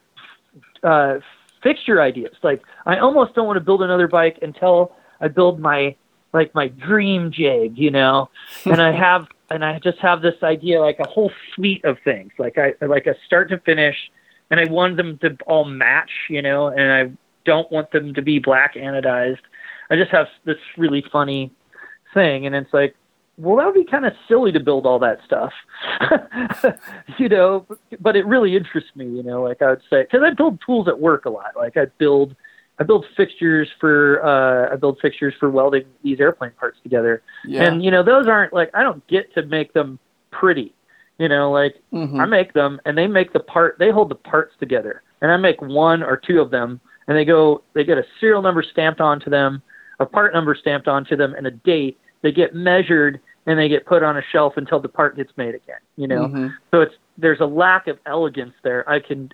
uh, fixture ideas. Like I almost don't want to build another bike until I build my like my dream jig, you know, and I have and I just have this idea like a whole suite of things, like I like a start to finish, and I want them to all match, you know, and I don't want them to be black anodized. I just have this really funny thing, and it's like, well, that would be kind of silly to build all that stuff, you know. But it really interests me, you know. Like I would say, because I build tools at work a lot. Like I build, I build fixtures for, uh, I build fixtures for welding these airplane parts together. Yeah. And you know, those aren't like I don't get to make them pretty. You know, like Mhm. I make them and they make the part they hold the parts together. And I make one or two of them and they go they get a serial number stamped onto them, a part number stamped onto them and a date. They get measured and they get put on a shelf until the part gets made again, you know. Mhm. So it's there's a lack of elegance there. I can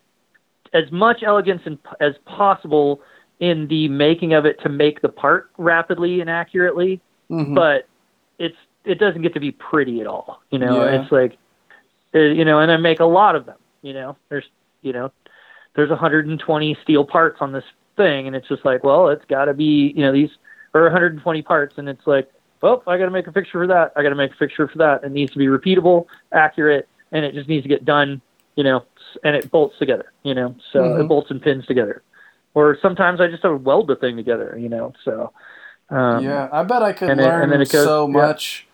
as much elegance in, as possible in the making of it to make the part rapidly and accurately Mhm. but it's it doesn't get to be pretty at all. You know, Yeah. it's like, uh, you know, and I make a lot of them. You know, there's you know, there's 120 steel parts on this thing, and it's just like, well, it's got to be you know these or 120 parts, and it's like, well, I got to make a fixture for that. I got to make a fixture for that. It needs to be repeatable, accurate, and it just needs to get done. You know, and it bolts together. You know, so Mhm. it bolts and pins together. Or sometimes I just have to weld the thing together. You know, so. Um, yeah, I bet I could learn it goes- so yeah. much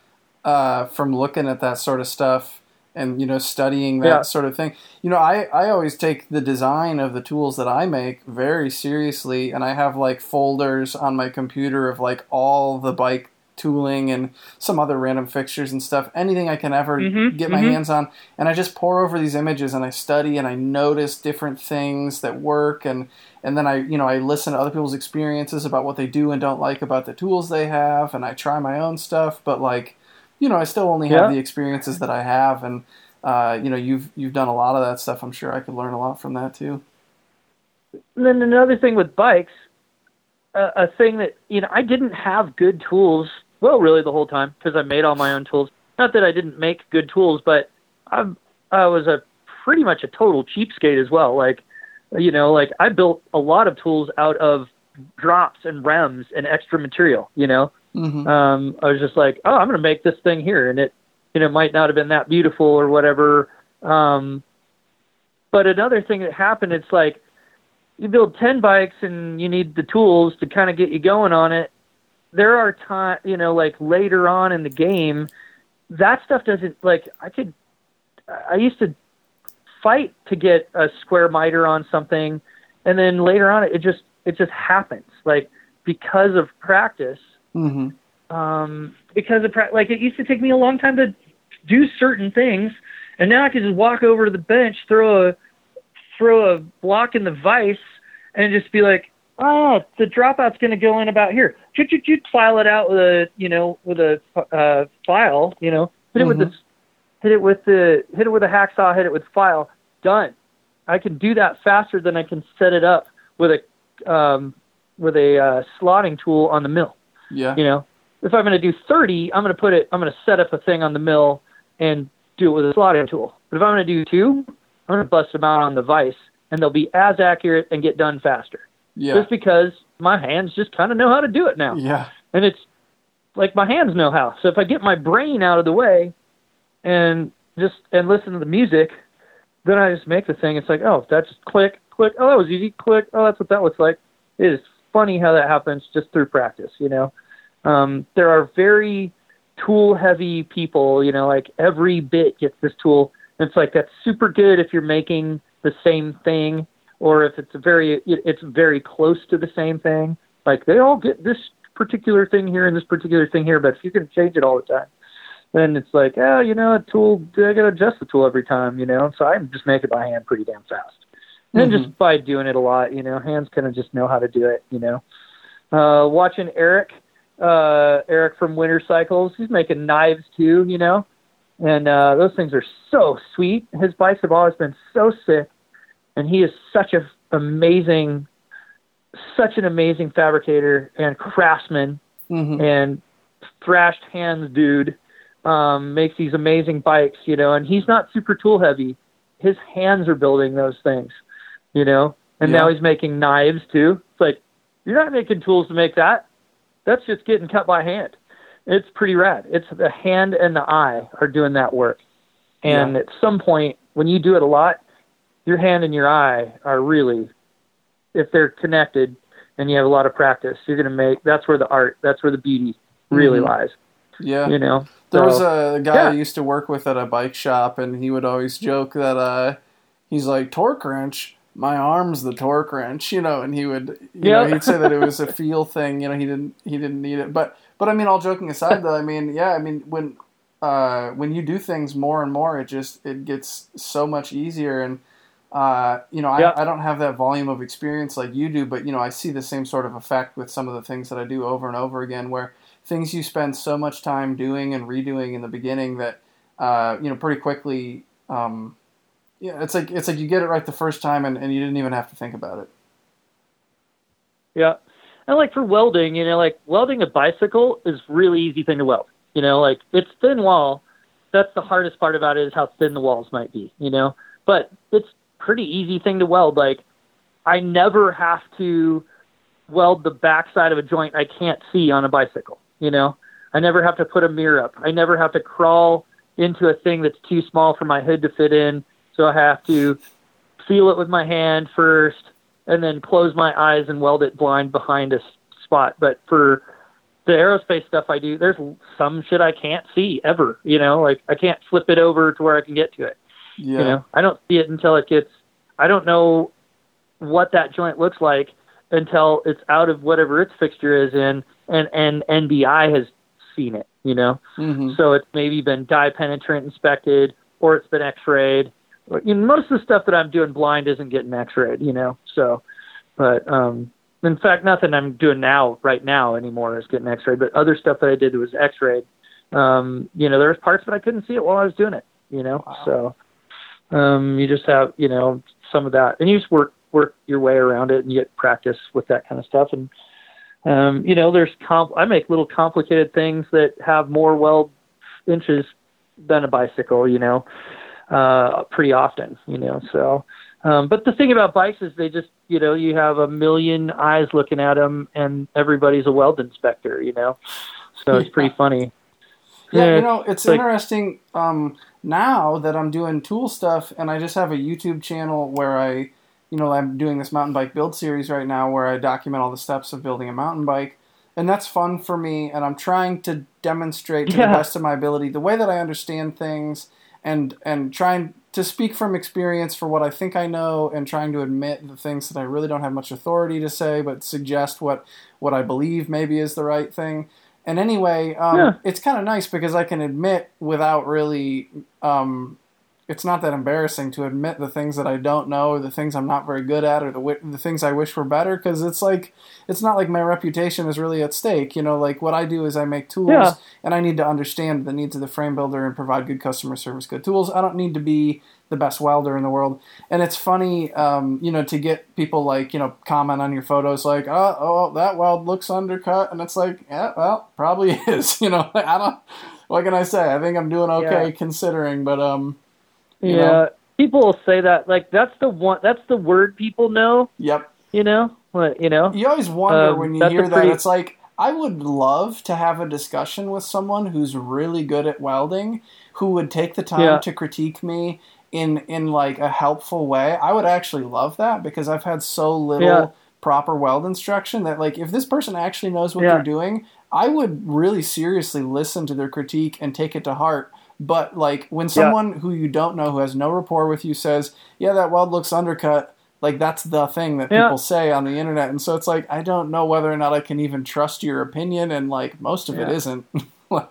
uh, from looking at that sort of stuff and you know studying that Yeah. sort of thing. You know, I I always take the design of the tools that I make very seriously, and I have like folders on my computer of like all the bike tooling and some other random fixtures and stuff anything i can ever Mhm, get my mhm. hands on and i just pour over these images and i study and i notice different things that work and and then I, you know, I listen to other people's experiences about what they do and don't like about the tools they have, and I try my own stuff. But like, you know, I still only have Yeah. the experiences that I have, and uh, you know, you've you've done a lot of that stuff. I'm sure I could learn a lot from that too. And then another thing with bikes, a thing that you know I didn't have good tools. Well, really the whole time because I made all my own tools. Not that I didn't make good tools, but I I was a pretty much a total cheapskate as well. Like you know, like I built a lot of tools out of drops and rems and extra material. You know, Mm-hmm. um, I was just like, oh, I'm going to make this thing here, and it, you know, might not have been that beautiful or whatever. Um, but another thing that happened, it's like you build ten bikes and you need the tools to kind of get you going on it. There are time, you know, like later on in the game, that stuff doesn't like. I could, I used to fight to get a square miter on something, and then later on, it just it just happens, like because of practice Mm-hmm. um, because of pra- like it used to take me a long time to do certain things, and now I can just walk over to the bench, throw a throw a block in the vise, and just be like, oh, the dropout's going to go in about here. Chut, chut, chut, file it out with a you know with a uh, file, you know, hit it with the hit it with the hit it with a hacksaw, hit it with file, done. I can do that faster than I can set it up with a um, with a uh, slotting tool on the mill. Yeah. you know? If i'm going to do 30 i'm going to put it i'm going to set up a thing on the mill and do it with a slotting tool. But if i'm going to do two i'm going to bust them out on the vise and they'll be as accurate and get done faster Yeah. just because my hands just kind of know how to do it now. Yeah. and it's like my hands know how. So if i get my brain out of the way and just and listen to the music then i just make the thing. It's like oh that's just click click. Oh that was easy. Click. Oh that's what that looks like. It is funny how that happens just through practice you know? Um, there are very tool heavy people you know like every bit gets this tool. And it's like that's super good if you're making the same thing or if it's a very it's very close to the same thing. Like they all get this particular thing here and this particular thing here but if you can change it all the time then it's like oh you know a tool i gotta adjust the tool every time you know? So i just make it by hand pretty damn fast. And Mhm. just by doing it a lot you know hands kind of just know how to do it you know? Uh watching eric uh eric from winter cycles he's making knives too you know? And uh those things are so sweet. His bikes have always been so sick and he is such a amazing such an amazing fabricator and craftsman Mm-hmm. and thrashed hands dude um makes these amazing bikes you know and he's not super tool heavy his hands are building those things you know and now he's making knives too it's like you're not making tools to make that that's just getting cut by hand. It's pretty rad. It's the hand and the eye are doing that work. And Yeah. at some point, when you do it a lot, your hand and your eye are really, if they're connected and you have a lot of practice, you're going to make, that's where the art, that's where the beauty really Mhm. lies, Yeah. you know? There was a guy yeah. I used to work with at a bike shop, and he would always joke that uh, he's like torque wrench. My arm's the torque wrench, you know, and he would, you know, Yeah. he'd say that it was a feel thing. You know, he didn't, he didn't need it. But, but I mean, all joking aside, though, I mean, yeah, I mean, when, uh, when you do things more and more, it just it gets so much easier. And, uh, you know, I. I don't have that volume of experience like you do, but you know, I see the same sort of effect with some of the things that I do over and over again, where things you spend so much time doing and redoing in the beginning that uh, you know pretty quickly um, yeah it's like it's like you get it right the first time and, and you didn't even have to think about it Yeah. And like for welding, you know, like welding a bicycle is really easy thing to weld. You know, like it's thin wall. That's the hardest part about it is how thin the walls might be, you know. But it's pretty easy thing to weld. Like I never have to weld the backside of a joint I can't see on a bicycle, you know. I never have to put a mirror up. I never have to crawl into a thing that's too small for my hood to fit in. So I have to feel it with my hand first and then close my eyes and weld it blind behind a spot. But for the aerospace stuff I do, there's some shit I can't see ever. You know, like I can't flip it over to where I can get to it. yeah You know, I don't see it until it gets. I don't know what that joint looks like until it's out of whatever its fixture is in, and and NDI has seen it. You know, hmm so it's maybe been dye penetrant inspected or it's been x-rayed. Most of the stuff that I'm doing blind isn't getting x-rayed, you know. So, but um, in fact, nothing I'm doing now, right now anymore, is getting x-rayed. But other stuff that I did was x-rayed. Um, you know, there was parts that I couldn't see it while I was doing it. You know, Wow. so um, you just have you know some of that, and you just work work your way around it, and you get practice with that kind of stuff, and um, you know, there's comp- I make little complicated things that have more weld inches than a bicycle, you know, uh, pretty often, you know. So, um, but the thing about bikes is they just, you know, you have a million eyes looking at them, and everybody's a weld inspector, you know. So it's pretty funny. Yeah, Yeah, you know, it's interesting um, now that I'm doing tool stuff, and I just have a YouTube channel where I, you know, I'm doing this mountain bike build series right now where I document all the steps of building a mountain bike, and that's fun for me. And I'm trying to demonstrate to Yeah. the best of my ability the way that I understand things, and and trying to speak from experience for what I think I know, and trying to admit the things that I really don't have much authority to say, but suggest what what I believe maybe is the right thing. And anyway, um, Yeah. it's kind of nice because I can admit without really. Um, it's not that embarrassing to admit the things that I don't know, or the things I'm not very good at, or the the things I wish were better. Because it's like it's not like my reputation is really at stake. You know, like what I do is I make tools, Yeah. and I need to understand the needs of the frame builder and provide good customer service, good tools. I don't need to be the best welder in the world. And it's funny, um, you know, to get people like you know comment on your photos like, oh, oh, that weld looks undercut, and it's like, yeah, well, probably is. You know, I don't. What can I say? I think I'm doing okay Yeah. considering, but um, yeah, know? people will say that. Like that's the one. That's the word people know. yep. You know, what you know. You always wonder Um, when you hear that. It's like I would love to have a discussion with someone who's really good at welding, who would take the time Yeah. to critique me in in like a helpful way. I would actually love that because I've had so little Yeah. proper weld instruction that like if this person actually knows what Yeah. they're doing, I would really seriously listen to their critique and take it to heart. But like when someone who you don't know who has no rapport with you says, "Yeah, that weld looks undercut," like that's the thing that Yeah. people say on the internet, and so it's like I don't know whether or not I can even trust your opinion, and like most of it Yeah. isn't.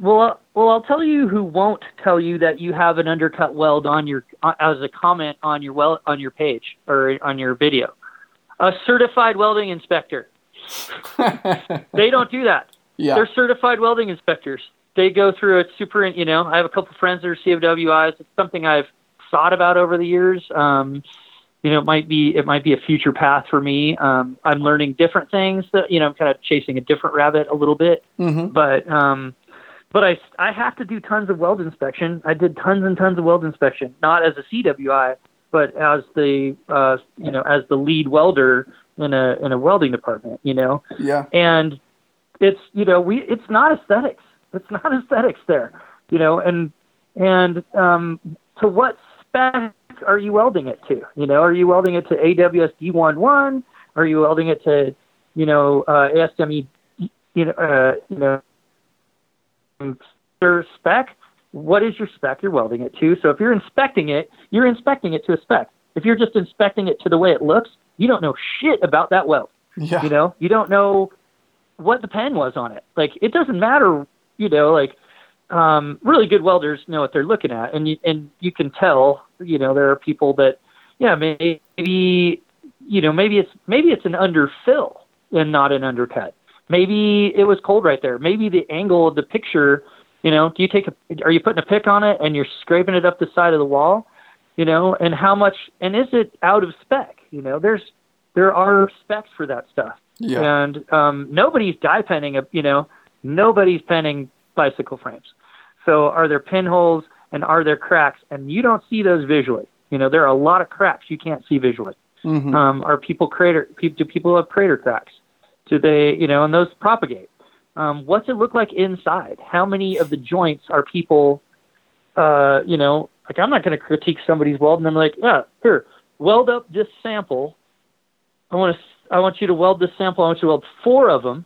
Well, uh, well, I'll tell you who won't tell you that you have an undercut weld on your uh, as a comment on your well on your page or on your video. A certified welding inspector. They don't do that. yeah, They're certified welding inspectors. They go through a super. You know, I have a couple friends that are CWIs. It's something I've thought about over the years. Um, you know, it might be it might be a future path for me. Um, I'm learning different things. That you know, I'm kind of chasing a different rabbit a little bit hmm but um but I I have to do tons of weld inspection. I did tons and tons of weld inspection, not as a CWI, but as the uh you know as the lead welder in a in a welding department, you know. yeah, And it's you know we it's not aesthetics. It's not aesthetics there, you know, and and um, to what spec are you welding it to? You know, are you welding it to AWS D11? Are you welding it to, you know, uh, ASME, you know, uh, you know, spec? What is your spec you're welding it to? So if you're inspecting it, you're inspecting it to a spec. If you're just inspecting it to the way it looks, you don't know shit about that weld. Yeah. You know, you don't know what the pen was on it. Like it doesn't matter, you know, like um, really good welders know what they're looking at, and you and you can tell. You know, there are people that, yeah, maybe you know, maybe it's maybe it's an underfill and not an undercut. Maybe it was cold right there. Maybe the angle of the picture, you know, do you take a, are you putting a pick on it and you're scraping it up the side of the wall, you know, and how much, and is it out of spec? You know, there's, there are specs for that stuff. Yeah. And um, nobody's dye penning, a, you know, nobody's penning bicycle frames. So are there pinholes and are there cracks? And you don't see those visually. You know, there are a lot of cracks you can't see visually. Mhm. Um, are people crater? Do people have crater cracks? Do they, you know, and those propagate? Um, what's it look like inside? How many of the joints are people, uh, you know, like I'm not going to critique somebody's weld and I'm like, yeah, here, weld up this sample. I want to, I want you to weld this sample. I want you to weld four of them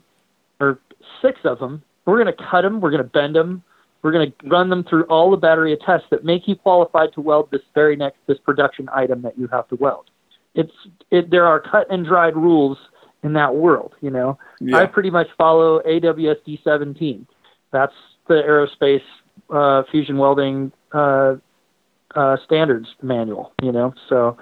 six of them. We're going to cut them. We're going to bend them. We're going to run them through all the battery of tests that make you qualified to weld this very next this production item that you have to weld. It's it, there are cut and dried rules in that world. You know, Yeah. I pretty much follow AWS D17. That's the aerospace uh, fusion welding uh, uh, standards manual. You know, so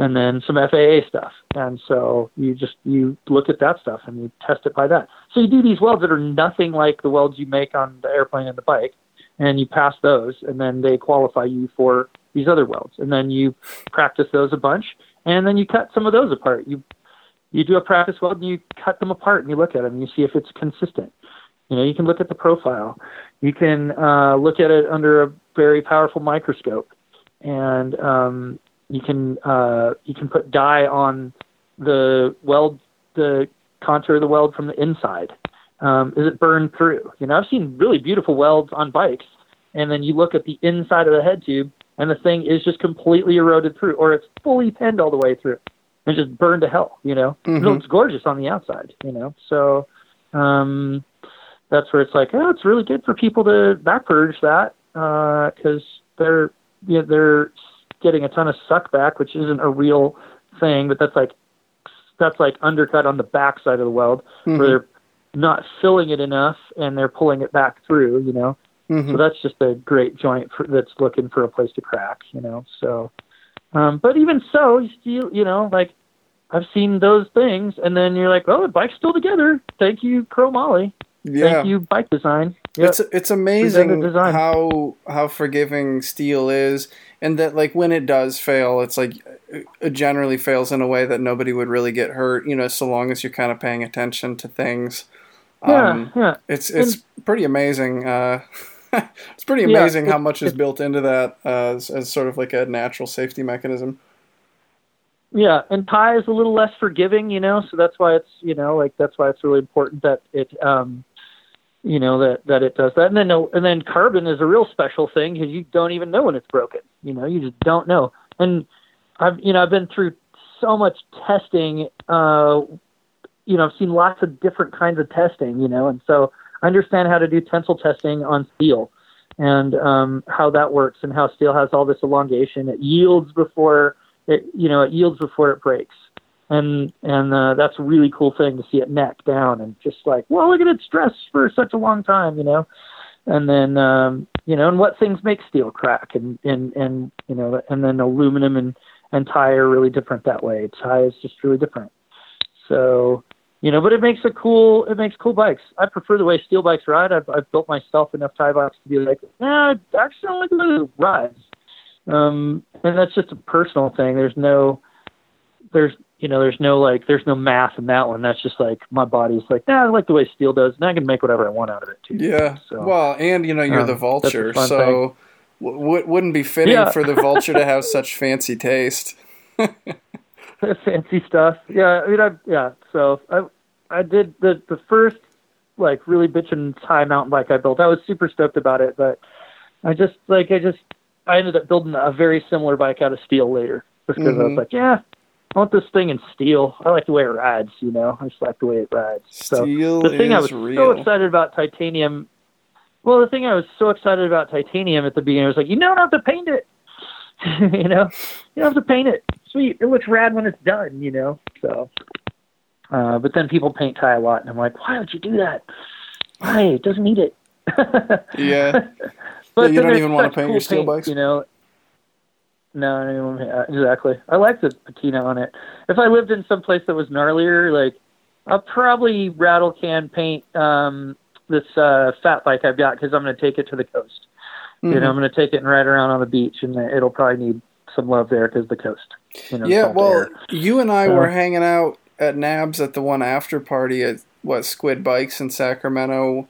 and then some FAA stuff. And so you just you look at that stuff and you test it by that. So you do these welds that are nothing like the welds you make on the airplane and the bike, and you pass those, and then they qualify you for these other welds, and then you practice those a bunch, and then you cut some of those apart. You you do a practice weld and you cut them apart and you look at them and you see if it's consistent. You know, you can look at the profile. You can uh, look at it under a very powerful microscope, and um, you can uh, you can put dye on the weld, the contour of the weld from the inside. Um, is it burned through? You know, I've seen really beautiful welds on bikes, and then you look at the inside of the head tube, and the thing is just completely eroded through, or it's fully penned all the way through, and just burned to hell. You know, Mhm. it looks gorgeous on the outside. You know, so um, that's where it's like, oh, it's really good for people to back purge that because they're you know, they're getting a ton of suck back, which isn't a real thing, but that's like that's like undercut on the back side of the weld Mhm. where they're not filling it enough and they're pulling it back through, you know. Mhm. So that's just a great joint for, that's looking for a place to crack, you know. So, um, but even so, you still, you know, like I've seen those things, and then you're like, oh, the bike's still together. Thank you, Chromoly. yeah. Thank you, bike design. Yep. It's it's amazing how how forgiving steel is, and that like when it does fail, it's like it generally fails in a way that nobody would really get hurt. You know, so long as you're kind of paying attention to things. yeah, Um, yeah. it's it's pretty amazing. Uh, it's pretty Yeah, amazing how it- much is it- built into that uh, as, as sort of like a natural safety mechanism. Yeah, and Ti is a little less forgiving, you know, so that's why it's, you know, like that's why it's really important that it, um, you know, that that it does that. And then and then carbon is a real special thing because you don't even know when it's broken. You know, you just don't know. And I've, you know, I've been through so much testing. Uh, you know, I've seen lots of different kinds of testing. You know, and so I understand how to do tensile testing on steel and um, how that works and how steel has all this elongation. It yields before it you know it yields before it breaks and and uh, that's a really cool thing to see it neck down and just like well look at it stress for such a long time you know? And then um you know and what things make steel crack and and and you know and then aluminum and and Ti are really different that way. Ti is just really different. So you know but it makes a cool it makes cool bikes. I prefer the way steel bikes ride. I've, I've built myself enough Ti bikes to be like yeah I actually don't like the way it rides. Um and that's just a personal thing. There's no there's you know there's no like there's no math in that one that's just like my body's like nah, i like the way steel does and i can make whatever i want out of it too Yeah. So, well, and you know you're um, the vulture, so w- w- wouldn't be fitting Yeah. for the vulture to have such fancy taste. fancy stuff yeah i mean i yeah so i i did the the first like really bitchin' Ti mountain bike I built. I was super stoked about it, but I just like I just I ended up building a very similar bike out of steel later because I was Mhm. like, yeah, I want this thing in steel. I like the way it rides, you know. I just like the way it rides. Steel So Steel the thing I was real. so excited about titanium. Well, the thing I was so excited about titanium at the beginning I was like, you don't have to paint it. you know, you don't have to paint it. Sweet, it looks rad when it's done. You know, so. Uh, but then people paint Ti a lot, and I'm like, why would you do that? Why? It doesn't need it. Yeah. but you don't even wanna paint cool your steel paints, bikes? You know. No, I don't even wanna- uh, exactly. I like the patina on it. If I lived in some place that was gnarlier, like I'll probably rattle can paint um, this uh, fat bike I've got because I'm going to take it to the coast. You Mhm. know, I'm going to take it and ride around on the beach, and it'll probably need some love there because the coast. You know, yeah, well, you and I So- were hanging out at NAHBS at the one after party at what Squid Bikes in Sacramento,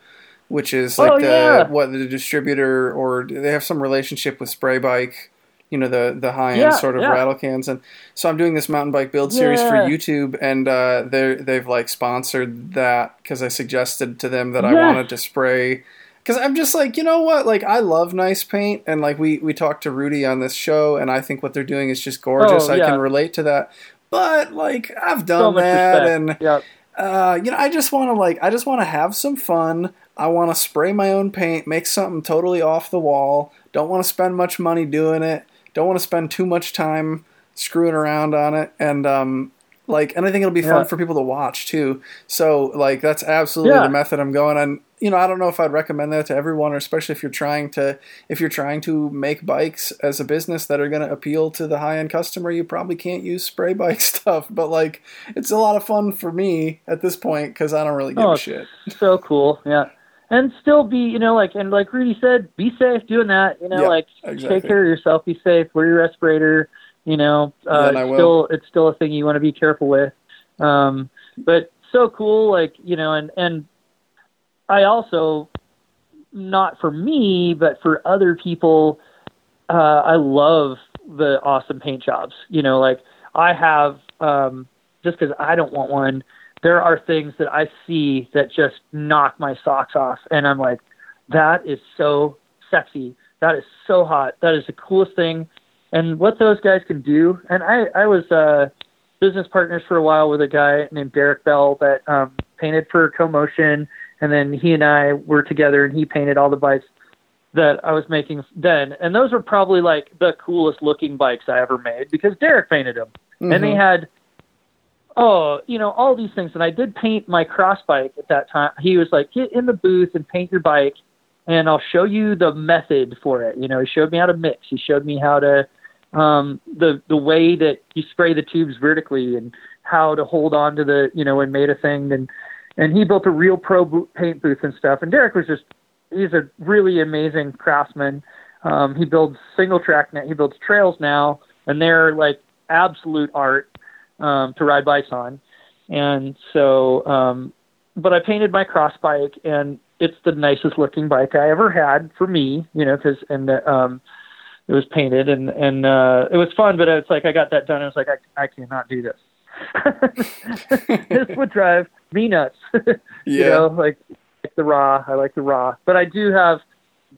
which is like Oh, the yeah. what the distributor or they have some relationship with Spray Bike, you know the the high end Yeah, sort of yeah. rattle cans, and so I'm doing this mountain bike build series for YouTube, and uh, they they've like sponsored that because I suggested to them that I wanted to spray. Because I'm just like, you know what? Like, I love nice paint, and like we we talked to Rudy on this show, and I think what they're doing is just gorgeous. Oh, I can relate to that. But like, I've done much that, and yeah, uh, you know, I just want to like, I just want to have some fun. I want to spray my own paint, make something totally off the wall. Don't want to spend much money doing it. Don't want to spend too much time screwing around on it, and um, like, and I think it'll be fun Yeah. for people to watch too. So like, that's absolutely Yeah. the method I'm going on. You know, I don't know if I'd recommend that to everyone, or especially if you're trying to if you're trying to make bikes as a business that are going to appeal to the high end customer. You probably can't use spray bike stuff, but like, it's a lot of fun for me at this point because I don't really give Oh, a shit. so cool. Yeah. And still be, you know, like, and like Rudy said, be safe doing that. You know, Yeah, like, exactly. take care of yourself, be safe, wear your respirator. You know, uh, it's still, it's still a thing you want to be careful with. Um, but so cool, like, you know, and, and I also, not for me, but for other people, uh, I love the awesome paint jobs. You know, like I have, um, just because I don't want one, there are things that I see that just knock my socks off, and I'm like, that is so sexy. That is so hot. That is the coolest thing. And what those guys can do, and I, I was uh, business partners for a while with a guy named Derek Bell that um, painted for CoMotion, and then he and I were together, and he painted all the bikes that I was making then. And those were probably like the coolest looking bikes I ever made because Derek painted them and they Mhm. had oh you know all these things. And i did paint my cross bike at that time. He was like get in the booth and paint your bike and i'll show you the method for it. You know he showed me how to mix. He showed me how to um the the way that you spray the tubes vertically and how to hold on to the you know and made a thing. And and he built a real pro bo- paint booth and stuff. And derek was just he's a really amazing craftsman. Um he builds single track net he builds trails now and they're like absolute art um, to ride bikes on. And so, um, but I painted my cross bike, and it's the nicest looking bike I ever had for me, you know, because and um, it was painted and and uh, it was fun. But it's like I got that done. And I was like, I I cannot do this. this would drive me nuts. yeah. You know, like, like the raw. I like the raw, but I do have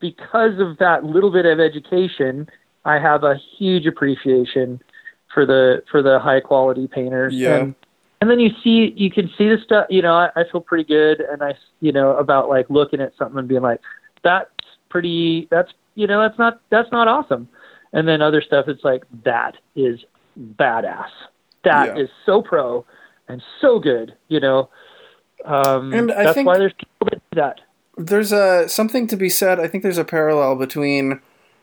because of that little bit of education. I have a huge appreciation for the for the high quality painters. Yeah. And, and then you see you can see the stuff. You know, I, I feel pretty good, and I you know about like looking at something and being like, that's pretty. That's you know that's not that's not awesome. And then other stuff, it's like that is badass. That is Yeah. so pro and so good. You know. Um, And I that's think- why there's people that do that. there's a something to be said. I think there's a parallel between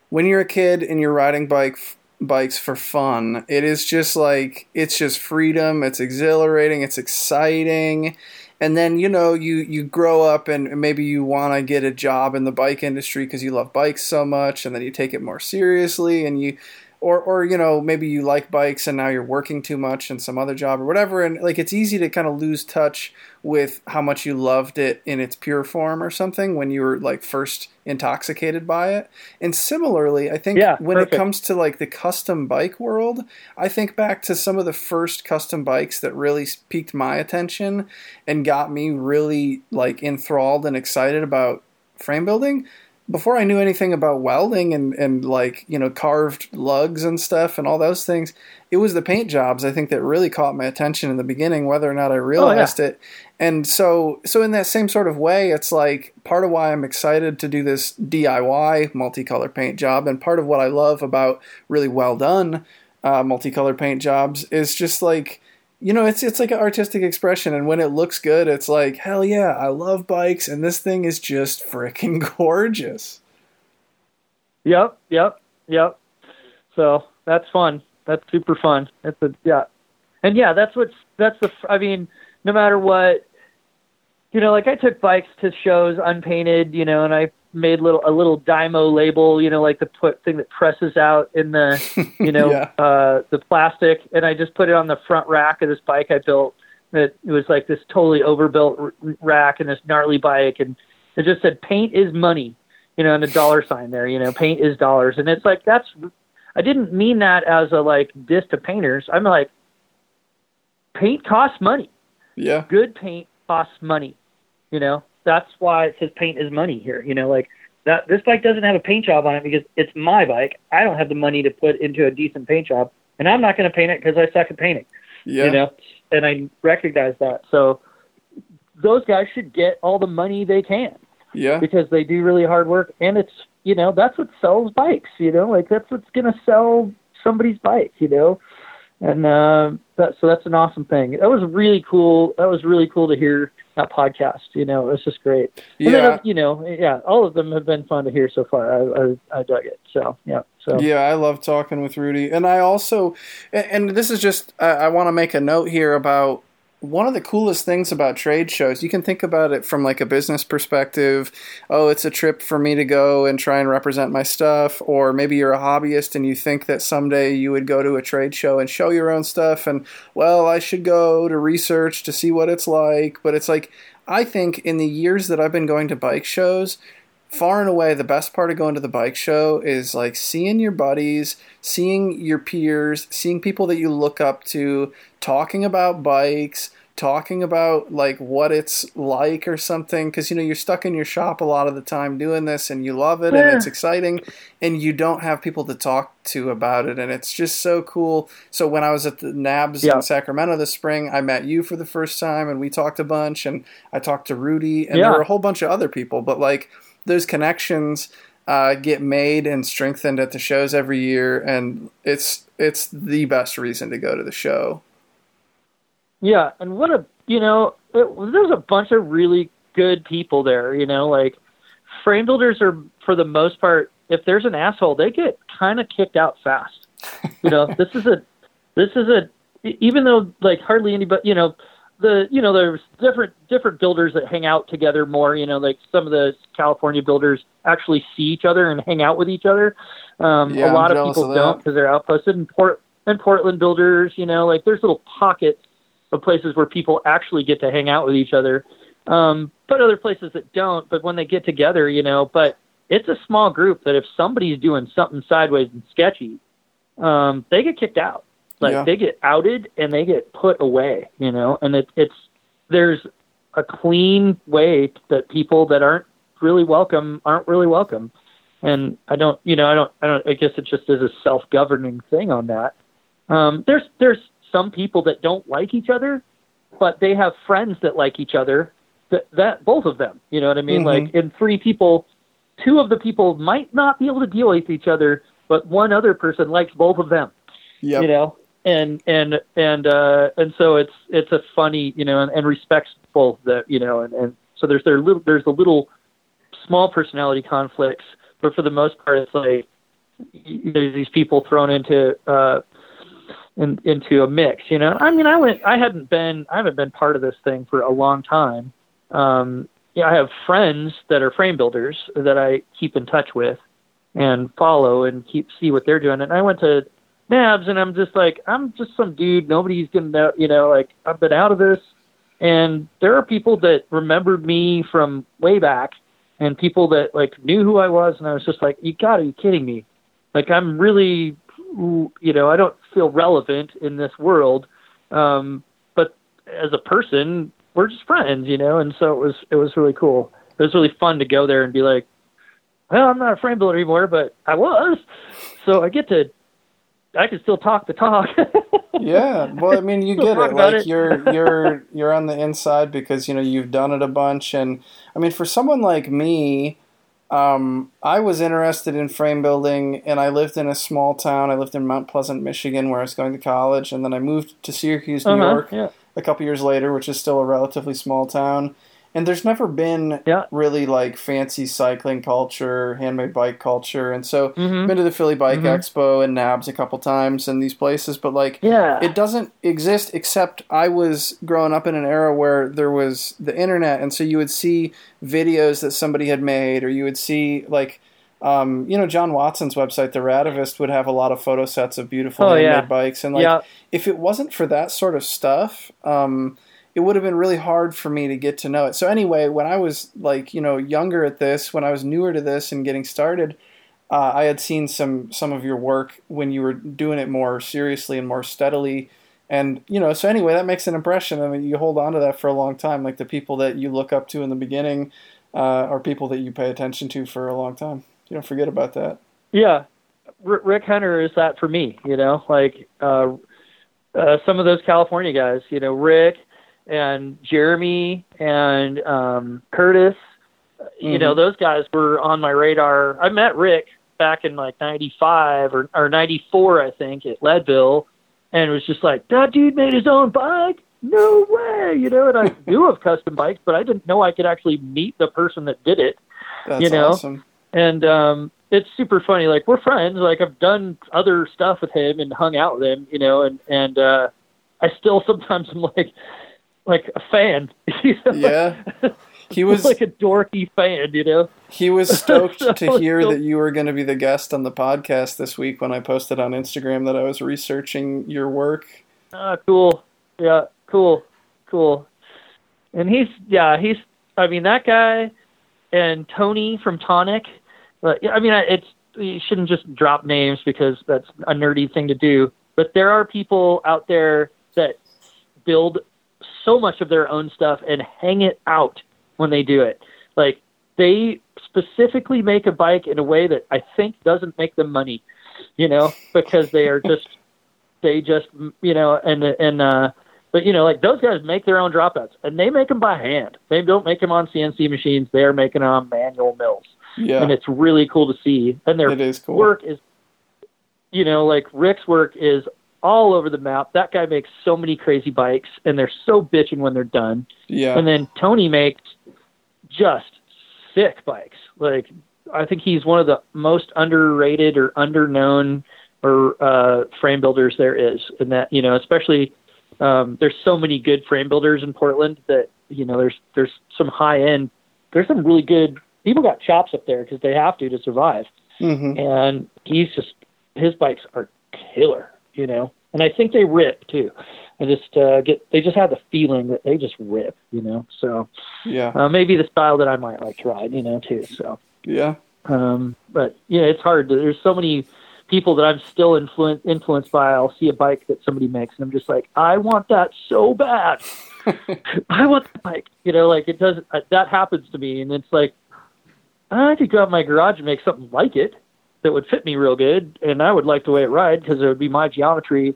when you're a kid and you're riding bike bikes for fun. It is just like it's just freedom. It's exhilarating. It's exciting. And then you know you you grow up and maybe you want to get a job in the bike industry because you love bikes so much, and then you take it more seriously and you or or you know maybe you like bikes and now you're working too much in some other job or whatever and like it's easy to kind of lose touch with how much you loved it in its pure form or something when you were like first intoxicated by it and similarly i think Yeah, when perfect. it comes to like the custom bike world i think back to some of the first custom bikes that really piqued my attention and got me really like enthralled and excited about frame building before I knew anything about welding and, and like, you know, carved lugs and stuff and all those things, it was the paint jobs I think that really caught my attention in the beginning, whether or not I realized it. And so so in that same sort of way, it's like part of why I'm excited to do this DIY multicolor paint job and part of what I love about really well done uh, multicolor paint jobs is just like you know, it's it's like an artistic expression, and when it looks good, it's like hell yeah, I love bikes, and this thing is just freaking gorgeous. Yep, yep, yep. So that's fun. That's super fun. That's a yeah, and yeah, that's what's that's the. I mean, no matter what, you know, like I took bikes to shows unpainted, you know, and I made little a little Dymo label, you know, like the put thing that presses out in the, you know, Yeah. uh, the plastic, and I just put it on the front rack of this bike I built. That it was like this totally overbuilt r- rack and this gnarly bike, and it just said "Paint is money," you know, and a dollar sign there, you know, paint is dollars, and it's like that's. I didn't mean that as a like diss to painters. I'm like, paint costs money Yeah, good paint costs money. You know, that's why it says paint is money here. You know, like that this bike doesn't have a paint job on it because it's my bike. I don't have the money to put into a decent paint job, and I'm not going to paint it because I suck at painting. yeah, You know, and I recognize that. So those guys should get all the money they can yeah, because they do really hard work, and it's you know that's what sells bikes. You know, like that's what's going to sell somebody's bike. You know, and uh, that so that's an awesome thing. That was really cool. That was really cool to hear that podcast. You know, it's just great. And then, yeah. you know, yeah, all of them have been fun to hear so far. I I, I dug it. So yeah. So Yeah, I love talking with Rudy, and I also, and and this is just, I, I want to make a note here about one of the coolest things about trade shows. You can think about it from like a business perspective. Oh, it's a trip for me to go and try and represent my stuff, or maybe you're a hobbyist and you think that someday you would go to a trade show and show your own stuff, and well, I should go to research to see what it's like. But it's like I think in the years that I've been going to bike shows far and away the best part of going to the bike show is like seeing your buddies, seeing your peers, seeing people that you look up to, talking about bikes, talking about like what it's like or something cuz you know you're stuck in your shop a lot of the time doing this and you love it and it's exciting and you don't have people to talk to about it and it's just so cool. So when I was at the NAHBS Yeah. in Sacramento this spring, I met you for the first time and we talked a bunch and I talked to Rudy and there were a whole bunch of other people but like those connections uh, get made and strengthened at the shows every year, and it's it's the best reason to go to the show. Yeah, and what a you know, it, there's a bunch of really good people there. You know, like frame builders are for the most part, if there's an asshole, they get kind of kicked out fast. You know, this is a this is a even though like hardly anybody, you know, the you know there's different different builders that hang out together more. You know, like some of the California builders actually see each other and hang out with each other. Um, Yeah, a lot I'm of people of don't because they're outposted. And Port and Portland builders, you know, like there's little pockets of places where people actually get to hang out with each other. Um, but other places that don't. But when they get together, you know, but it's a small group that if somebody's doing something sideways and sketchy, um, they get kicked out. Like Yeah. they get outed and they get put away, you know. And it, it's there's a clean way that people that aren't really welcome aren't really welcome. And I don't, you know, I don't, I don't. I guess it just is a self-governing thing on that. Um, there's there's some people that don't like each other, but they have friends that like each other. That that both of them, you know what I mean? Mhm. Like in three people, two of the people might not be able to deal with each other, but one other person likes both of them Yep. you know and and and uh and so it's it's a funny you know and, and respects both the you know and, and so there's there little there's a little small personality conflicts but for the most part it's like there's these people thrown into uh in, into a mix you know i mean i went i hadn't been i haven't been part of this thing for a long time um yeah i have friends that are frame builders that i keep in touch with and follow and keep see what they're doing. And I went to NAHBS, and I'm just like, I'm just some dude. Nobody's gonna know, you know, like I've been out of this, and there are people that remembered me from way back, and people that like knew who I was, and I was just like, you gotta be kidding me. Like I'm really, you know, I don't feel relevant in this world, um, but as a person, we're just friends, you know. And so it was, it was really cool. It was really fun to go there and be like, well, I'm not a frame builder anymore, but I was, so I get to I can still talk the talk. yeah, well, I mean, you get it. Like it. you're you're you're on the inside because you know you've done it a bunch, and I mean, for someone like me, um, I was interested in frame building, and I lived in a small town. I lived in Mount Pleasant, Michigan, where I was going to college, and then I moved to Syracuse, New uh-huh, York, yeah. a couple years later, which is still a relatively small town and there's never been yeah. really like fancy cycling culture, handmade bike culture, and so mm-hmm. been to the Philly Bike mm-hmm. Expo and NAHBS a couple times in these places, but like yeah. it doesn't exist except I was growing up in an era where there was the internet, and so you would see videos that somebody had made, or you would see like. Um, you know, John Watson's website, The Radavist, would have a lot of photo sets of beautiful oh, handmade yeah. bikes, and like, yeah. if it wasn't for that sort of stuff, um, it would have been really hard for me to get to know it. So anyway, when I was like, you know, younger at this, when I was newer to this and getting started, uh, I had seen some some of your work when you were doing it more seriously and more steadily. And you know, so anyway, that makes an impression. I mean, you hold on to that for a long time. Like the people that you look up to in the beginning uh, are people that you pay attention to for a long time. You don't forget about that. Yeah, R- Rick Hunter is that for me. You know, like uh, uh, some of those California guys. You know, Rick and Jeremy and um, Curtis. Mm-hmm. You know, mm-hmm. those guys were on my radar. I met Rick back in like '95 or or '94, I think, at Leadville, and it was just like that dude made his own bike. No way, you know. And I knew of custom bikes, but I didn't know I could actually meet the person that did it. That's you know, awesome. and um, it's super funny. Like we're friends. Like I've done other stuff with him and hung out with him, you know, and and uh, I still sometimes am like, like a fan. You know? Yeah. He was like a dorky fan, you know. He was stoked so to hear that you were going to be the guest on the podcast this week when I posted on Instagram that I was researching your work. Ah, cool. Yeah, cool. Cool. And he's yeah, he's I mean that guy and Tony from Tonic. But I mean it's you shouldn't just drop names because that's a nerdy thing to do, but there are people out there that build so much of their own stuff and hang it out when they do it. Like they specifically make a bike in a way that I think doesn't make them money, you know, because they are just they just you know and and uh but you know like those guys make their own dropouts and they make them by hand. They don't make them on CNC machines. They are making them on manual mills. Yeah. And it's really cool to see. And their cool. work is you know, like Rick's work is all over the map. That guy makes so many crazy bikes, and they're so bitching when they're done. Yeah. And then Tony makes just sick bikes. Like I think he's one of the most underrated or underknown or uh, frame builders there is, and that you know, especially um, there's so many good frame builders in Portland that you know there's there's some high end. There's some really good people got chops up there because they have to to survive. Mm-hmm. And he's just his bikes are killer you know. And I think they rip too. I just uh, get they just have the feeling that they just rip, you know. So yeah, uh, maybe the style that I might like to ride, you know, too. So yeah. Um, but yeah, it's hard. To, there's so many people that I'm still influ- influenced by. I'll see a bike that somebody makes, and I'm just like, I want that so bad. I want the bike. You know, like it doesn't. Uh, that happens to me, and it's like I could go out in my garage and make something like it that would fit me real good, and I would like the way it ride because it would be my geometry.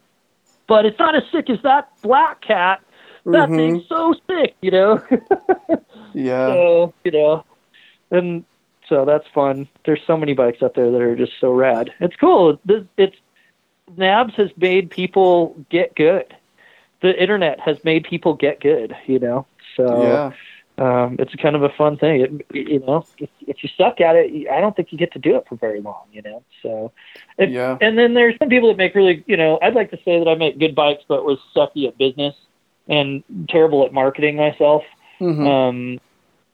But it's not as sick as that black cat. That mm-hmm. thing's so sick, you know. yeah. So you know, and so that's fun. There's so many bikes out there that are just so rad. It's cool. This, it's NAHBS has made people get good. The internet has made people get good. You know. So yeah um, it's kind of a fun thing. It, you know, if, if you suck at it, I don't think you get to do it for very long. You know, so if, yeah. And then there's some people that make really, you know, I'd like to say that I make good bikes, but was sucky at business and terrible at marketing myself. Mm-hmm. Um,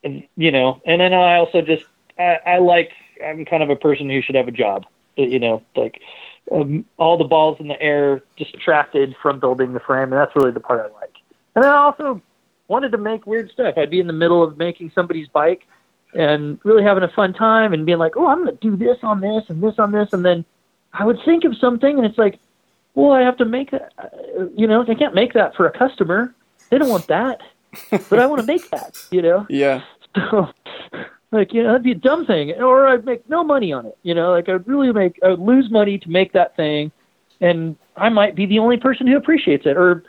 and, you know, and then I also just I, I like I'm kind of a person who should have a job. You know, like um, all the balls in the air distracted from building the frame, and that's really the part I like. And then also wanted to make weird stuff. I'd be in the middle of making somebody's bike and really having a fun time and being like, oh, I'm going to do this on this and this on this. And then I would think of something and it's like, well, I have to make that. You know, I can't make that for a customer. They don't want that, but I want to make that. You know. Yeah. So, like, you know, that'd be a dumb thing, or I'd make no money on it. You know, like I'd really make, I'd lose money to make that thing, and I might be the only person who appreciates it, or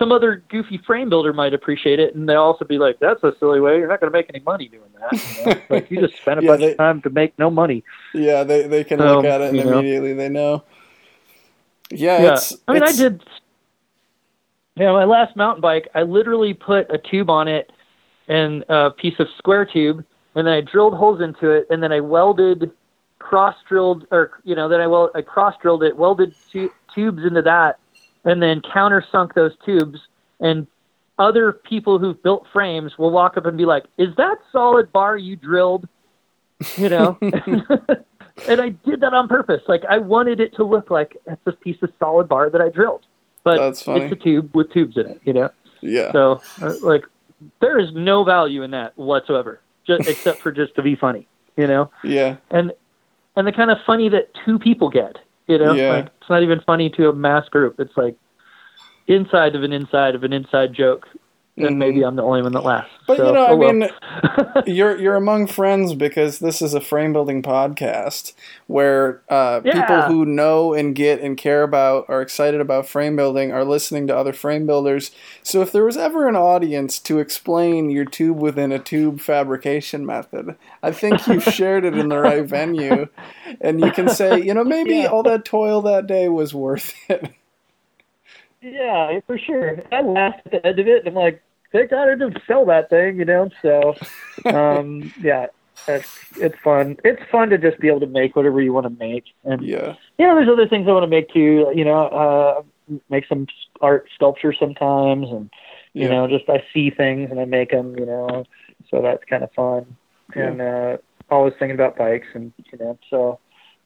some other goofy frame builder might appreciate it, and they'll also be like, "That's a silly way. You're not going to make any money doing that. You know? like you just spent a Yeah, bunch they- of time to make no money." Yeah, they they can So, look at it and you know. immediately they know. Yeah, Yeah, it's. I mean, it's- I did. Yeah, my last mountain bike, I literally put a tube on it and a piece of square tube, and then I drilled holes into it, and then I welded, cross drilled, or you know, then I wel- I cross drilled it, welded tu- tubes into that, and then countersunk those tubes. And other people who've built frames will walk up and be like, "Is that solid bar you drilled?" You know. and I did that on purpose. Like I wanted it to look like it's a piece of solid bar that I drilled, but it's a tube with tubes in it. You know. yeah. So uh, like, there is no value in that whatsoever, just except for just to be funny. You know, Yeah. and and the kind of funny that two people get. You know, Yeah. like it's not even funny to a mass group. It's like inside of an inside of an inside joke. And Mhm. maybe I'm the only one that laughs. But So, you know, I oh well. mean, you're you're among friends because this is a frame building podcast where uh, people who know and get and care about are excited about frame building are listening to other frame builders. So if there was ever an audience to explain your tube within a tube fabrication method, I think you've shared it in the right venue, and you can say, you know, maybe Yeah. all that toil that day was worth it. Yeah, for sure. I laughed at the end of it, and I'm like, they gotta just sell that thing, you know. So, um, yeah, it's it's fun. It's fun to just be able to make whatever you want to make, and Yeah. you know, there's other things I want to make too. You know, uh, make some art sculpture sometimes, and you Yeah. know, just I see things and I make them. You know, so that's kind of fun. Yeah. And uh, always thinking about bikes, and you know, so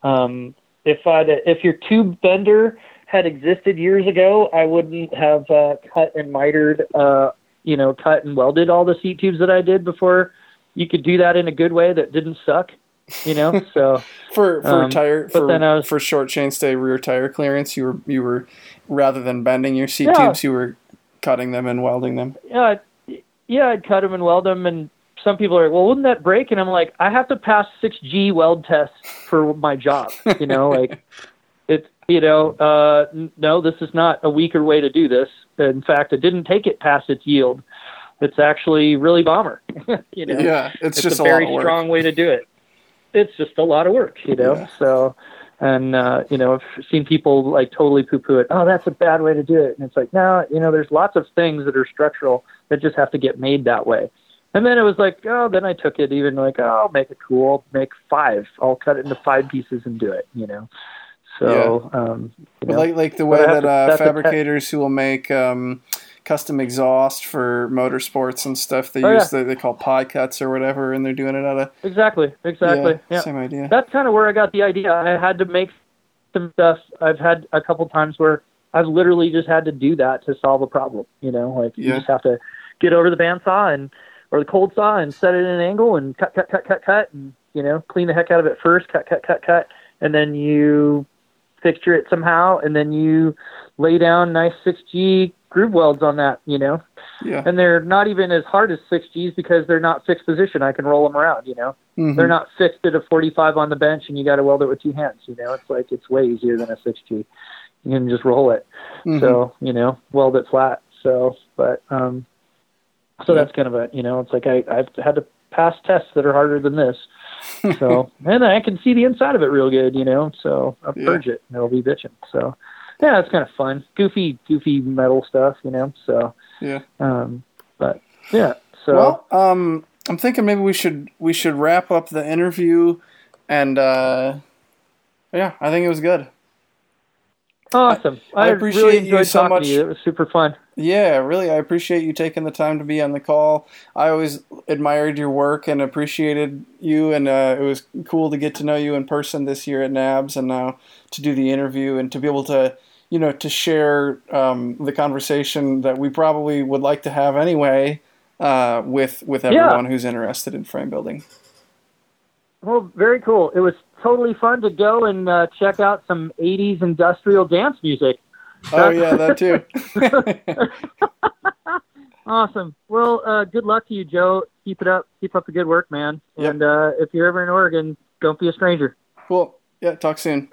um, if I if your tube bender had existed years ago, I wouldn't have uh, cut and mitered, uh, you know, cut and welded all the seat tubes that I did before. You could do that in a good way that didn't suck, you know. so For for Um, tire but for, then I was- for short chainstay rear tire clearance, you were you were rather than bending your seat Yeah. tubes, you were cutting them and welding them. yeah, I'd- yeah, I'd cut them and weld them, and some people are like, "Well, wouldn't that break?" And I'm like, "I have to pass six G weld tests for my job." You know, like you know, uh, no, this is not a weaker way to do this. In fact, it didn't take it past its yield. It's actually really bomber. you know, Yeah, it's, it's just a a, very lot of work. strong way to do it. It's just a lot of work, you know. Yeah. So, and uh, you know, I've seen people like totally poo-poo it. Oh, that's a bad way to do it. And it's like, no, you know, there's lots of things that are structural that just have to get made that way. And then it was like, oh, then I took it even like, oh, I'll make it cool. Make five. I'll cut it into five pieces and do it. You know. So, um, you know, like like the way that uh, fabricators who will make um, custom exhaust for motorsports and stuff, they Oh, use yeah. the, they call pie cuts or whatever, and they're doing it out of exactly, exactly. yeah, yeah. same idea. that's kind of where I got the idea. I had to make some stuff. I've had a couple times where I've literally just had to do that to solve a problem. You know, like you just have to get over the bandsaw and or the cold saw and set it in an angle and cut, cut, cut, cut, cut, and you know, clean the heck out of it first. Cut, cut, cut, cut, and then you fixture it somehow, and then you lay down nice six G groove welds on that. You know, yeah, and they're not even as hard as six Gs because they're not fixed position. I can roll them around. You know Mm-hmm. they're not fixed at a 45 on the bench and you got to weld it with two hands you know it's like it's way easier than a 6g you can just roll it Mhm. so you know weld it flat so but um so Yeah. that's kind of a you know it's like i i've had to pass tests that are harder than this so and i can see the inside of it real good you know so i'll Yeah. purge it and it'll be bitching so yeah it's kind of fun goofy goofy metal stuff you know so yeah. um but yeah so Well, um, I'm thinking maybe we should we should wrap up the interview, and uh, yeah, I think it was good. Awesome. I, I appreciate really you so talking much. to you. It was super fun. Yeah, really, I appreciate you taking the time to be on the call. I always admired your work and appreciated you, and uh, it was cool to get to know you in person this year at NAHBS, and now to do the interview and to be able to, you know, to share um, the conversation that we probably would like to have anyway uh, with with Yeah. everyone who's interested in frame building. Well, very cool. It was totally fun to go and uh, check out some 80s industrial dance music. Oh yeah, that too. Awesome. Well, uh, good luck to you, Joe. Keep it up. Keep up the good work, man. Yep. And uh, if you're ever in Oregon, don't be a stranger. cool. Yeah, talk soon.